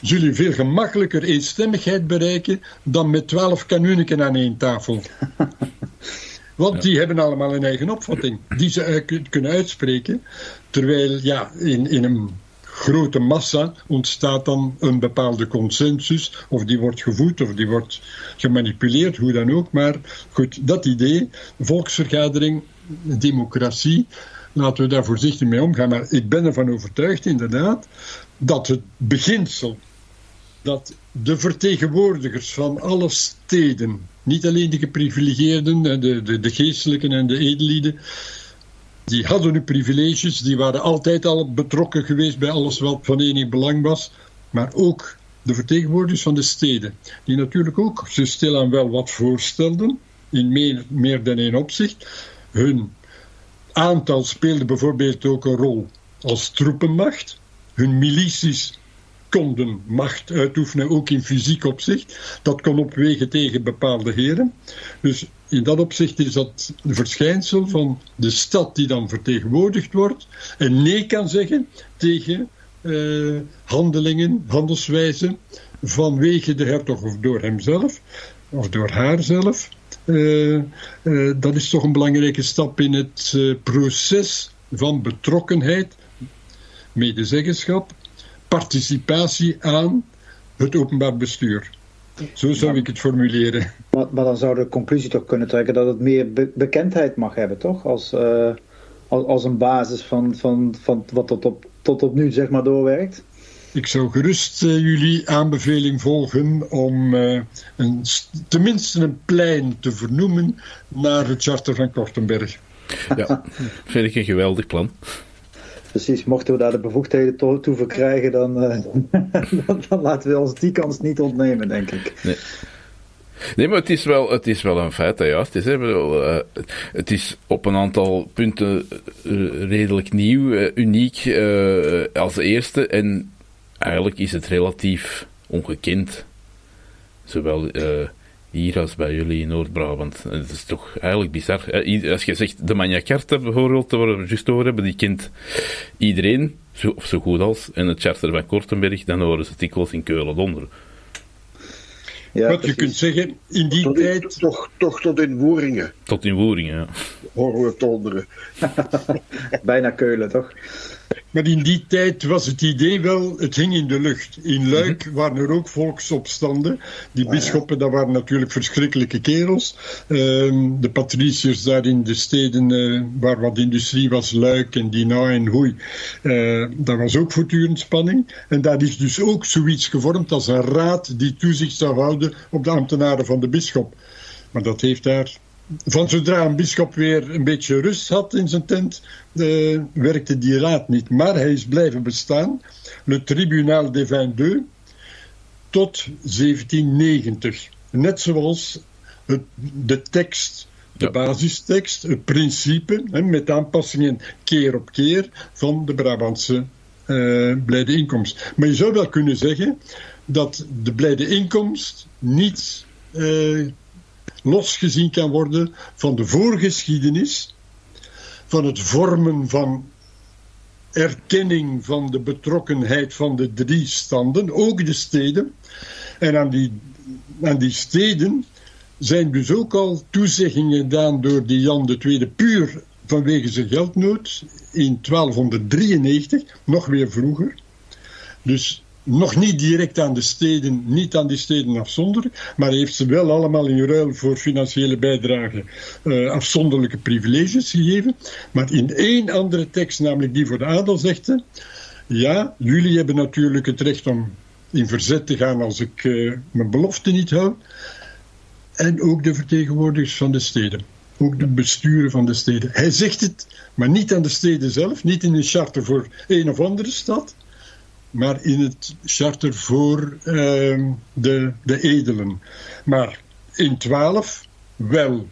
zul je veel gemakkelijker eenstemmigheid bereiken dan met twaalf kanuniken aan één tafel. Want die hebben allemaal een eigen opvatting die ze kunnen uitspreken. Terwijl ja, in, in een grote massa ontstaat dan een bepaalde consensus. Of die wordt gevoed of die wordt gemanipuleerd, hoe dan ook. Maar goed, dat idee, volksvergadering, democratie, laten we daar voorzichtig mee omgaan. Maar ik ben ervan overtuigd, inderdaad, dat het beginsel dat de vertegenwoordigers van alle steden, niet alleen de geprivilegeerden, de, de, de geestelijken en de edellieden, die hadden hun privileges, die waren altijd al betrokken geweest bij alles wat van enig belang was, maar ook de vertegenwoordigers van de steden, die natuurlijk ook zo stilaan wel wat voorstelden, in meer, meer dan één opzicht. Hun aantal speelde bijvoorbeeld ook een rol als troepenmacht. Hun milities macht uitoefenen, ook in fysiek opzicht. Dat kon opwegen tegen bepaalde heren. Dus in dat opzicht is dat een verschijnsel van de stad die dan vertegenwoordigd wordt en nee kan zeggen tegen uh, handelingen, handelswijzen vanwege de hertog of door hemzelf of door haarzelf. Uh, uh, dat is toch een belangrijke stap in het proces van betrokkenheid, medezeggenschap, participatie aan het openbaar bestuur. Zo zou ik het formuleren. Maar, maar, dan zou de conclusie toch kunnen trekken dat het meer bekendheid mag hebben, toch? Als, uh, als, als, een basis van, van, van wat tot op, tot op nu zeg maar doorwerkt. Ik zou gerust uh, jullie aanbeveling volgen om uh, een, tenminste een plein te vernoemen naar het charter van Kortenberg. Ja, vind ik een geweldig plan. Precies, mochten we daar de bevoegdheden toe, verkrijgen, dan, uh, dan, dan, laten we ons die kans niet ontnemen, denk ik. Nee. Nee, maar het is wel, het is wel een feit dat juist is. Uh, het is op een aantal punten uh, redelijk nieuw, uniek als eerste. En eigenlijk is het relatief ongekend. Zowel hier als bij jullie in Noord-Brabant. Het is toch eigenlijk bizar. Als je zegt de Magna Carta bijvoorbeeld, waar we juist over hebben, die kent iedereen, of zo goed als. En het charter van Kortenberg, dan horen ze dikwijls in Keulen donder. Ja, Wat je kunt zeggen, in die tot, tijd... Toch, toch tot in Woeringen. Tot in Woeringen, ja. Horen we donderen. Bijna Keulen, toch? Maar in die tijd was het idee wel, het hing in de lucht. In Luik mhm. waren er ook volksopstanden. Die bisschoppen, dat waren natuurlijk verschrikkelijke kerels. Ehm, de patriciërs daar in de steden uh, waar wat industrie was, Luik en Dinant en Hoei, uh, daar was ook voortdurend spanning. En daar is dus ook zoiets gevormd als een raad die toezicht zou houden op de ambtenaren van de bisschop. Maar dat heeft daar van zodra een bischop weer een beetje rust had in zijn tent, uh, werkte die raad niet. Maar hij is blijven bestaan, le Tribunal des 22, tot 1790. Net zoals het, de tekst, de ja. basistekst, het principe, hè, met aanpassingen keer op keer van de Brabantse uh, blijde inkomst. Maar je zou wel kunnen zeggen dat de blijde inkomst niet uh, losgezien kan worden van de voorgeschiedenis, van het vormen van erkenning van de betrokkenheid van de drie standen, ook de steden. En aan die, aan die steden zijn dus ook al toezeggingen gedaan door die Jan II puur vanwege zijn geldnood in 1293, nog weer vroeger. Dus nog niet direct aan de steden, niet aan die steden afzonderlijk, maar heeft ze wel allemaal in ruil voor financiële bijdrage uh, afzonderlijke privileges gegeven. Maar in één andere tekst, namelijk die voor de adel, ze: Ja, jullie hebben natuurlijk het recht om in verzet te gaan als ik uh, mijn belofte niet hou. En ook de vertegenwoordigers van de steden. Ook de besturen van de steden. Hij zegt het, maar niet aan de steden zelf, niet in een charter voor een of andere stad maar in het charter voor uh, de, de edelen. Maar in 12 wel.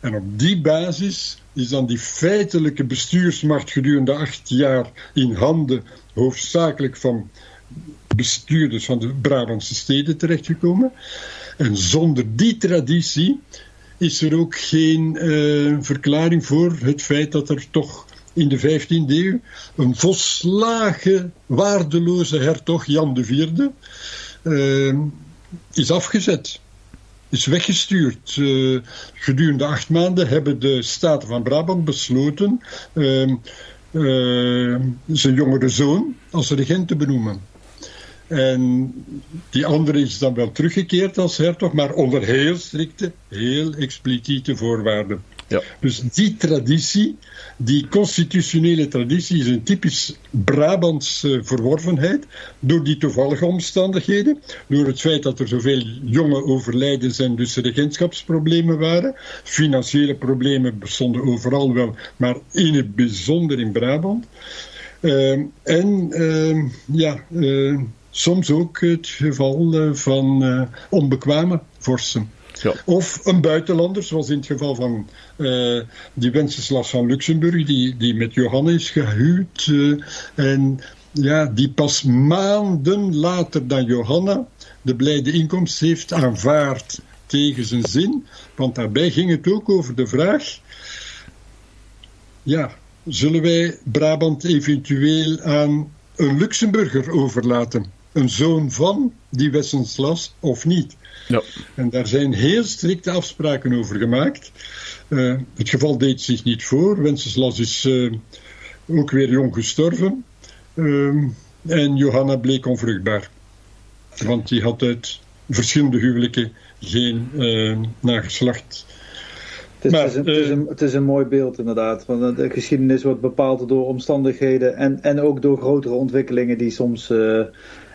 En op die basis is dan die feitelijke bestuursmacht gedurende acht jaar in handen hoofdzakelijk van bestuurders van de Brabantse steden terechtgekomen. En zonder die traditie is er ook geen uh, verklaring voor het feit dat er toch in de 15e eeuw een volslagen waardeloze hertog Jan IV uh, is afgezet. Is weggestuurd. Uh, gedurende acht maanden hebben de Staten van Brabant besloten uh, zijn jongere zoon als regent te benoemen. En die andere is dan wel teruggekeerd als hertog, maar onder heel strikte, heel expliciete voorwaarden. Dus die traditie, die constitutionele traditie, is een typisch Brabantse verworvenheid. Door die toevallige omstandigheden, door het feit dat er zoveel jonge overlijden en dus regentschapsproblemen waren. Financiële problemen bestonden overal wel, maar in het bijzonder in Brabant. Uh, en uh, ja, uh, soms ook het geval van onbekwame vorsten. Ja. Of een buitenlander, zoals in het geval van eh, die Wenceslas van Luxemburg, die, die met Johanna is gehuwd. eh, en ja, die pas maanden later dan Johanna de blijde inkomst heeft aanvaard tegen zijn zin. Want daarbij ging het ook over de vraag: ja, zullen wij Brabant eventueel aan een Luxemburger overlaten? Een zoon van die Wenceslas of niet? Ja. En daar zijn heel strikte afspraken over gemaakt. Eh, het geval deed zich niet voor. Wenceslas is eh, ook weer jong gestorven. Ehm, en Johanna bleek onvruchtbaar. Want die had uit verschillende huwelijken geen eh, nageslacht. Het is, Maar, het, is een, het, is een, het is een mooi beeld inderdaad. Want de geschiedenis wordt bepaald door omstandigheden en, en ook door grotere ontwikkelingen die soms eh,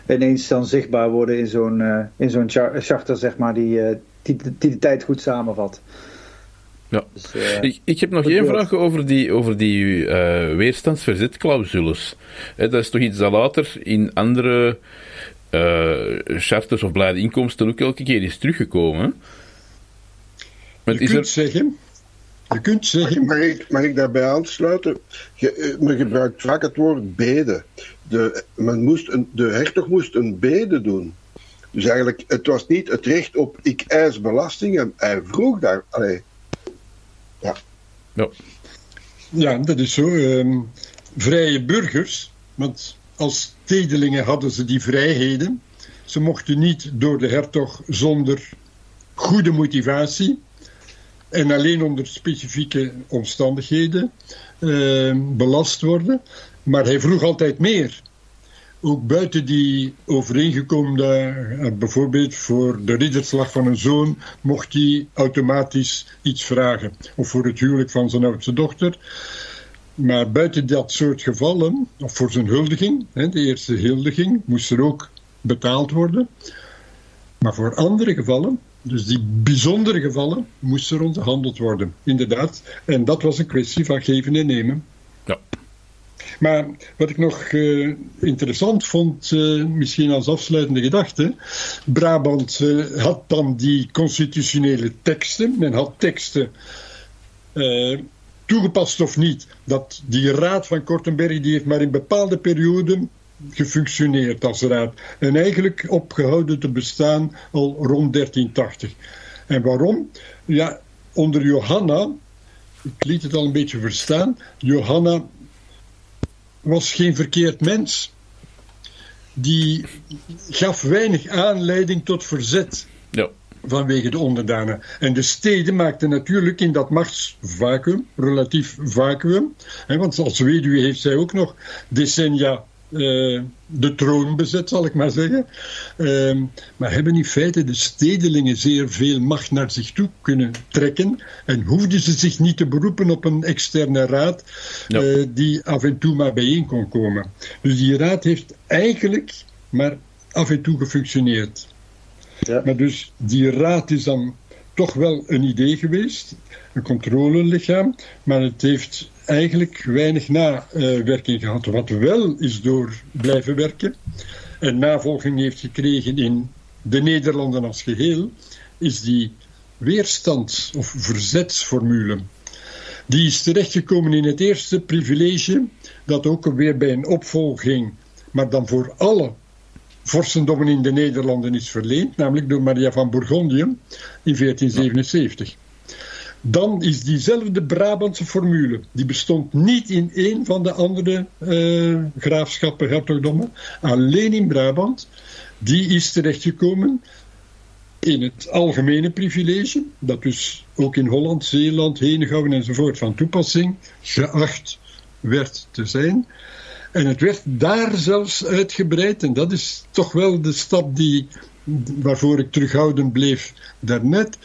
ineens dan zichtbaar worden in zo'n eh, in zo'n char- charter, zeg maar, die, eh, die, die de tijd goed samenvat. Ja. Dus, eh, Ik, ik heb nog één vraag over die, over die eh, weerstandsverzetclausules. Dat is toch iets dat later in andere eh, charters of blijde inkomsten ook elke keer is teruggekomen. Je is kunt er... zeggen, je kunt zeggen, Mag ik, mag ik daarbij aansluiten? Je, men gebruikt vaak het woord bede. De, men moest een, de hertog moest een bede doen. Dus eigenlijk, het was niet het recht op ik eis belastingen. Hij vroeg daar. Allee, Ja. ja, dat is zo. ehm, vrije burgers, want als stedelingen hadden ze die vrijheden. Ze mochten niet door de hertog zonder goede motivatie en alleen onder specifieke omstandigheden ehm, belast worden. Maar hij vroeg altijd meer. Ook buiten die overeengekomde, eh, bijvoorbeeld voor de ridderslag van een zoon, mocht hij automatisch iets vragen. Of voor het huwelijk van zijn oudste dochter. Maar buiten dat soort gevallen, of voor zijn huldiging, de eerste huldiging, moest er ook betaald worden. Maar voor andere gevallen, dus die bijzondere gevallen, moest er onderhandeld worden. Inderdaad. En dat was een kwestie van geven en nemen. Ja. Maar wat ik nog eh, interessant vond, eh, misschien als afsluitende gedachte. Brabant eh, had dan die constitutionele teksten. Men had teksten toegepast of niet. Dat die raad van Kortenberg die heeft maar in bepaalde perioden gefunctioneerd als raad. En eigenlijk opgehouden te bestaan al rond 1380. En waarom? Ja, onder Johanna, ik liet het al een beetje verstaan, Johanna was geen verkeerd mens. Die gaf weinig aanleiding tot verzet Ja. vanwege de onderdanen. En de steden maakten natuurlijk in dat machtsvacuum, relatief vacuüm, hè, want als weduwe heeft zij ook nog decennia eh, de troon bezet, zal ik maar zeggen. Ehm, maar hebben in feite de stedelingen zeer veel macht naar zich toe kunnen trekken en hoefden ze zich niet te beroepen op een externe raad Ja. eh, die af en toe maar bijeen kon komen. Dus die raad heeft eigenlijk maar af en toe gefunctioneerd. Ja. Maar dus die raad is dan toch wel een idee geweest, een controlelichaam, maar het heeft eigenlijk weinig nawerking gehad. Wat wel is door blijven werken en navolging heeft gekregen in de Nederlanden als geheel, is die weerstands- of verzetsformule. Die is terechtgekomen in het eerste privilege, dat ook weer bij een opvolging, maar dan voor alle vorstendommen in de Nederlanden is verleend, namelijk door Maria van Bourgondië in 1477. Dan is diezelfde Brabantse formule, die bestond niet in een van de andere eh, graafschappen, hertogdommen, alleen in Brabant, die is terechtgekomen in het algemene privilege, dat dus ook in Holland, Zeeland, Henegouwen enzovoort van toepassing geacht werd te zijn. En het werd daar zelfs uitgebreid, en dat is toch wel de stap die, waarvoor ik terughoudend bleef daarnet,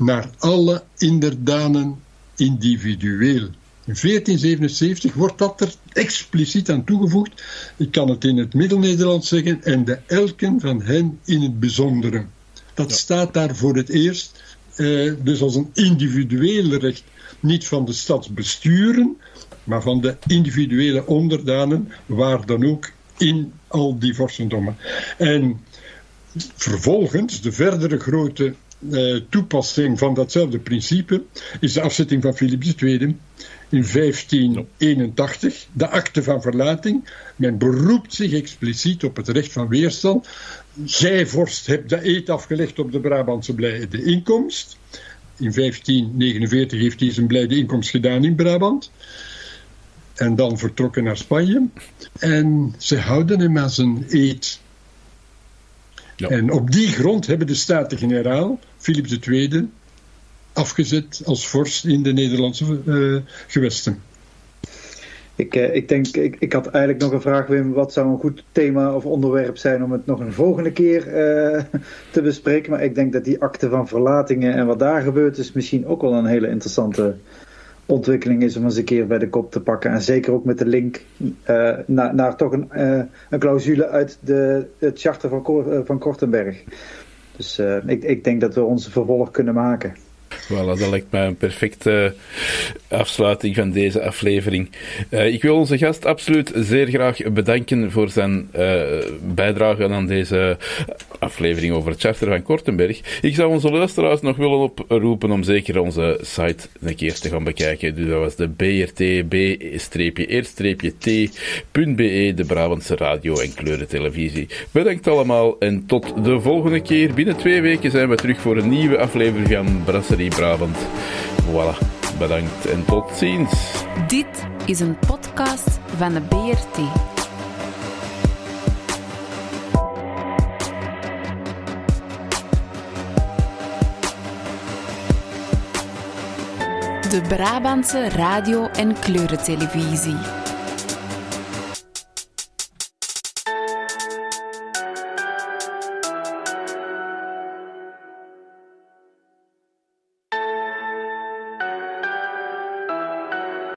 naar alle inderdanen individueel. In 1477 wordt dat er expliciet aan toegevoegd. Ik kan het in het Middel-Nederlands zeggen, en de elken van hen in het bijzondere. Dat staat daar voor het eerst, eh, dus als een individueel recht, niet van de stadsbesturen, maar van de individuele onderdanen, waar dan ook in al die vorstendommen. En vervolgens, de verdere grote eh, toepassing van datzelfde principe is de afzetting van Philips II in 1581, de akte van verlating. Men beroept zich expliciet op het recht van weerstand. Zij, vorst, hebt de eed afgelegd op de Brabantse blijde inkomst. In 1549 heeft hij zijn blijde inkomst gedaan in Brabant. En dan vertrokken naar Spanje. En ze houden hem aan zijn eed. Ja. En op die grond hebben de Staten-Generaal, Philips II, afgezet als vorst in de Nederlandse uh, gewesten. Ik, uh, ik denk, ik, ik had eigenlijk nog een vraag, Wim. Wat zou een goed thema of onderwerp zijn om het nog een volgende keer uh, te bespreken? Maar ik denk dat die akte van verlatingen en wat daar gebeurt, is misschien ook wel een hele interessante ontwikkeling is om eens een keer bij de kop te pakken. En zeker ook met de link uh, naar, toch een, uh, een clausule uit de, het charter van, Cor van Kortenberg. Dus ik, ik denk dat we onze vervolg kunnen maken. Voilà, dat lijkt mij een perfecte afsluiting van deze aflevering. Uh, ik wil onze gast absoluut zeer graag bedanken voor zijn uh, bijdrage aan deze aflevering over het charter van Kortenberg. Ik zou onze luisteraars nog willen oproepen om zeker onze site een keer te gaan bekijken. Dus dat was de brtb-r-t.be, de Brabantse radio- en kleurentelevisie. Bedankt allemaal en tot de volgende keer. Binnen twee weken zijn we terug voor een nieuwe aflevering van Brasserie Brabant. Voilà, bedankt en tot ziens. Dit is een podcast van de BRT. De Brabantse radio- en kleurentelevisie.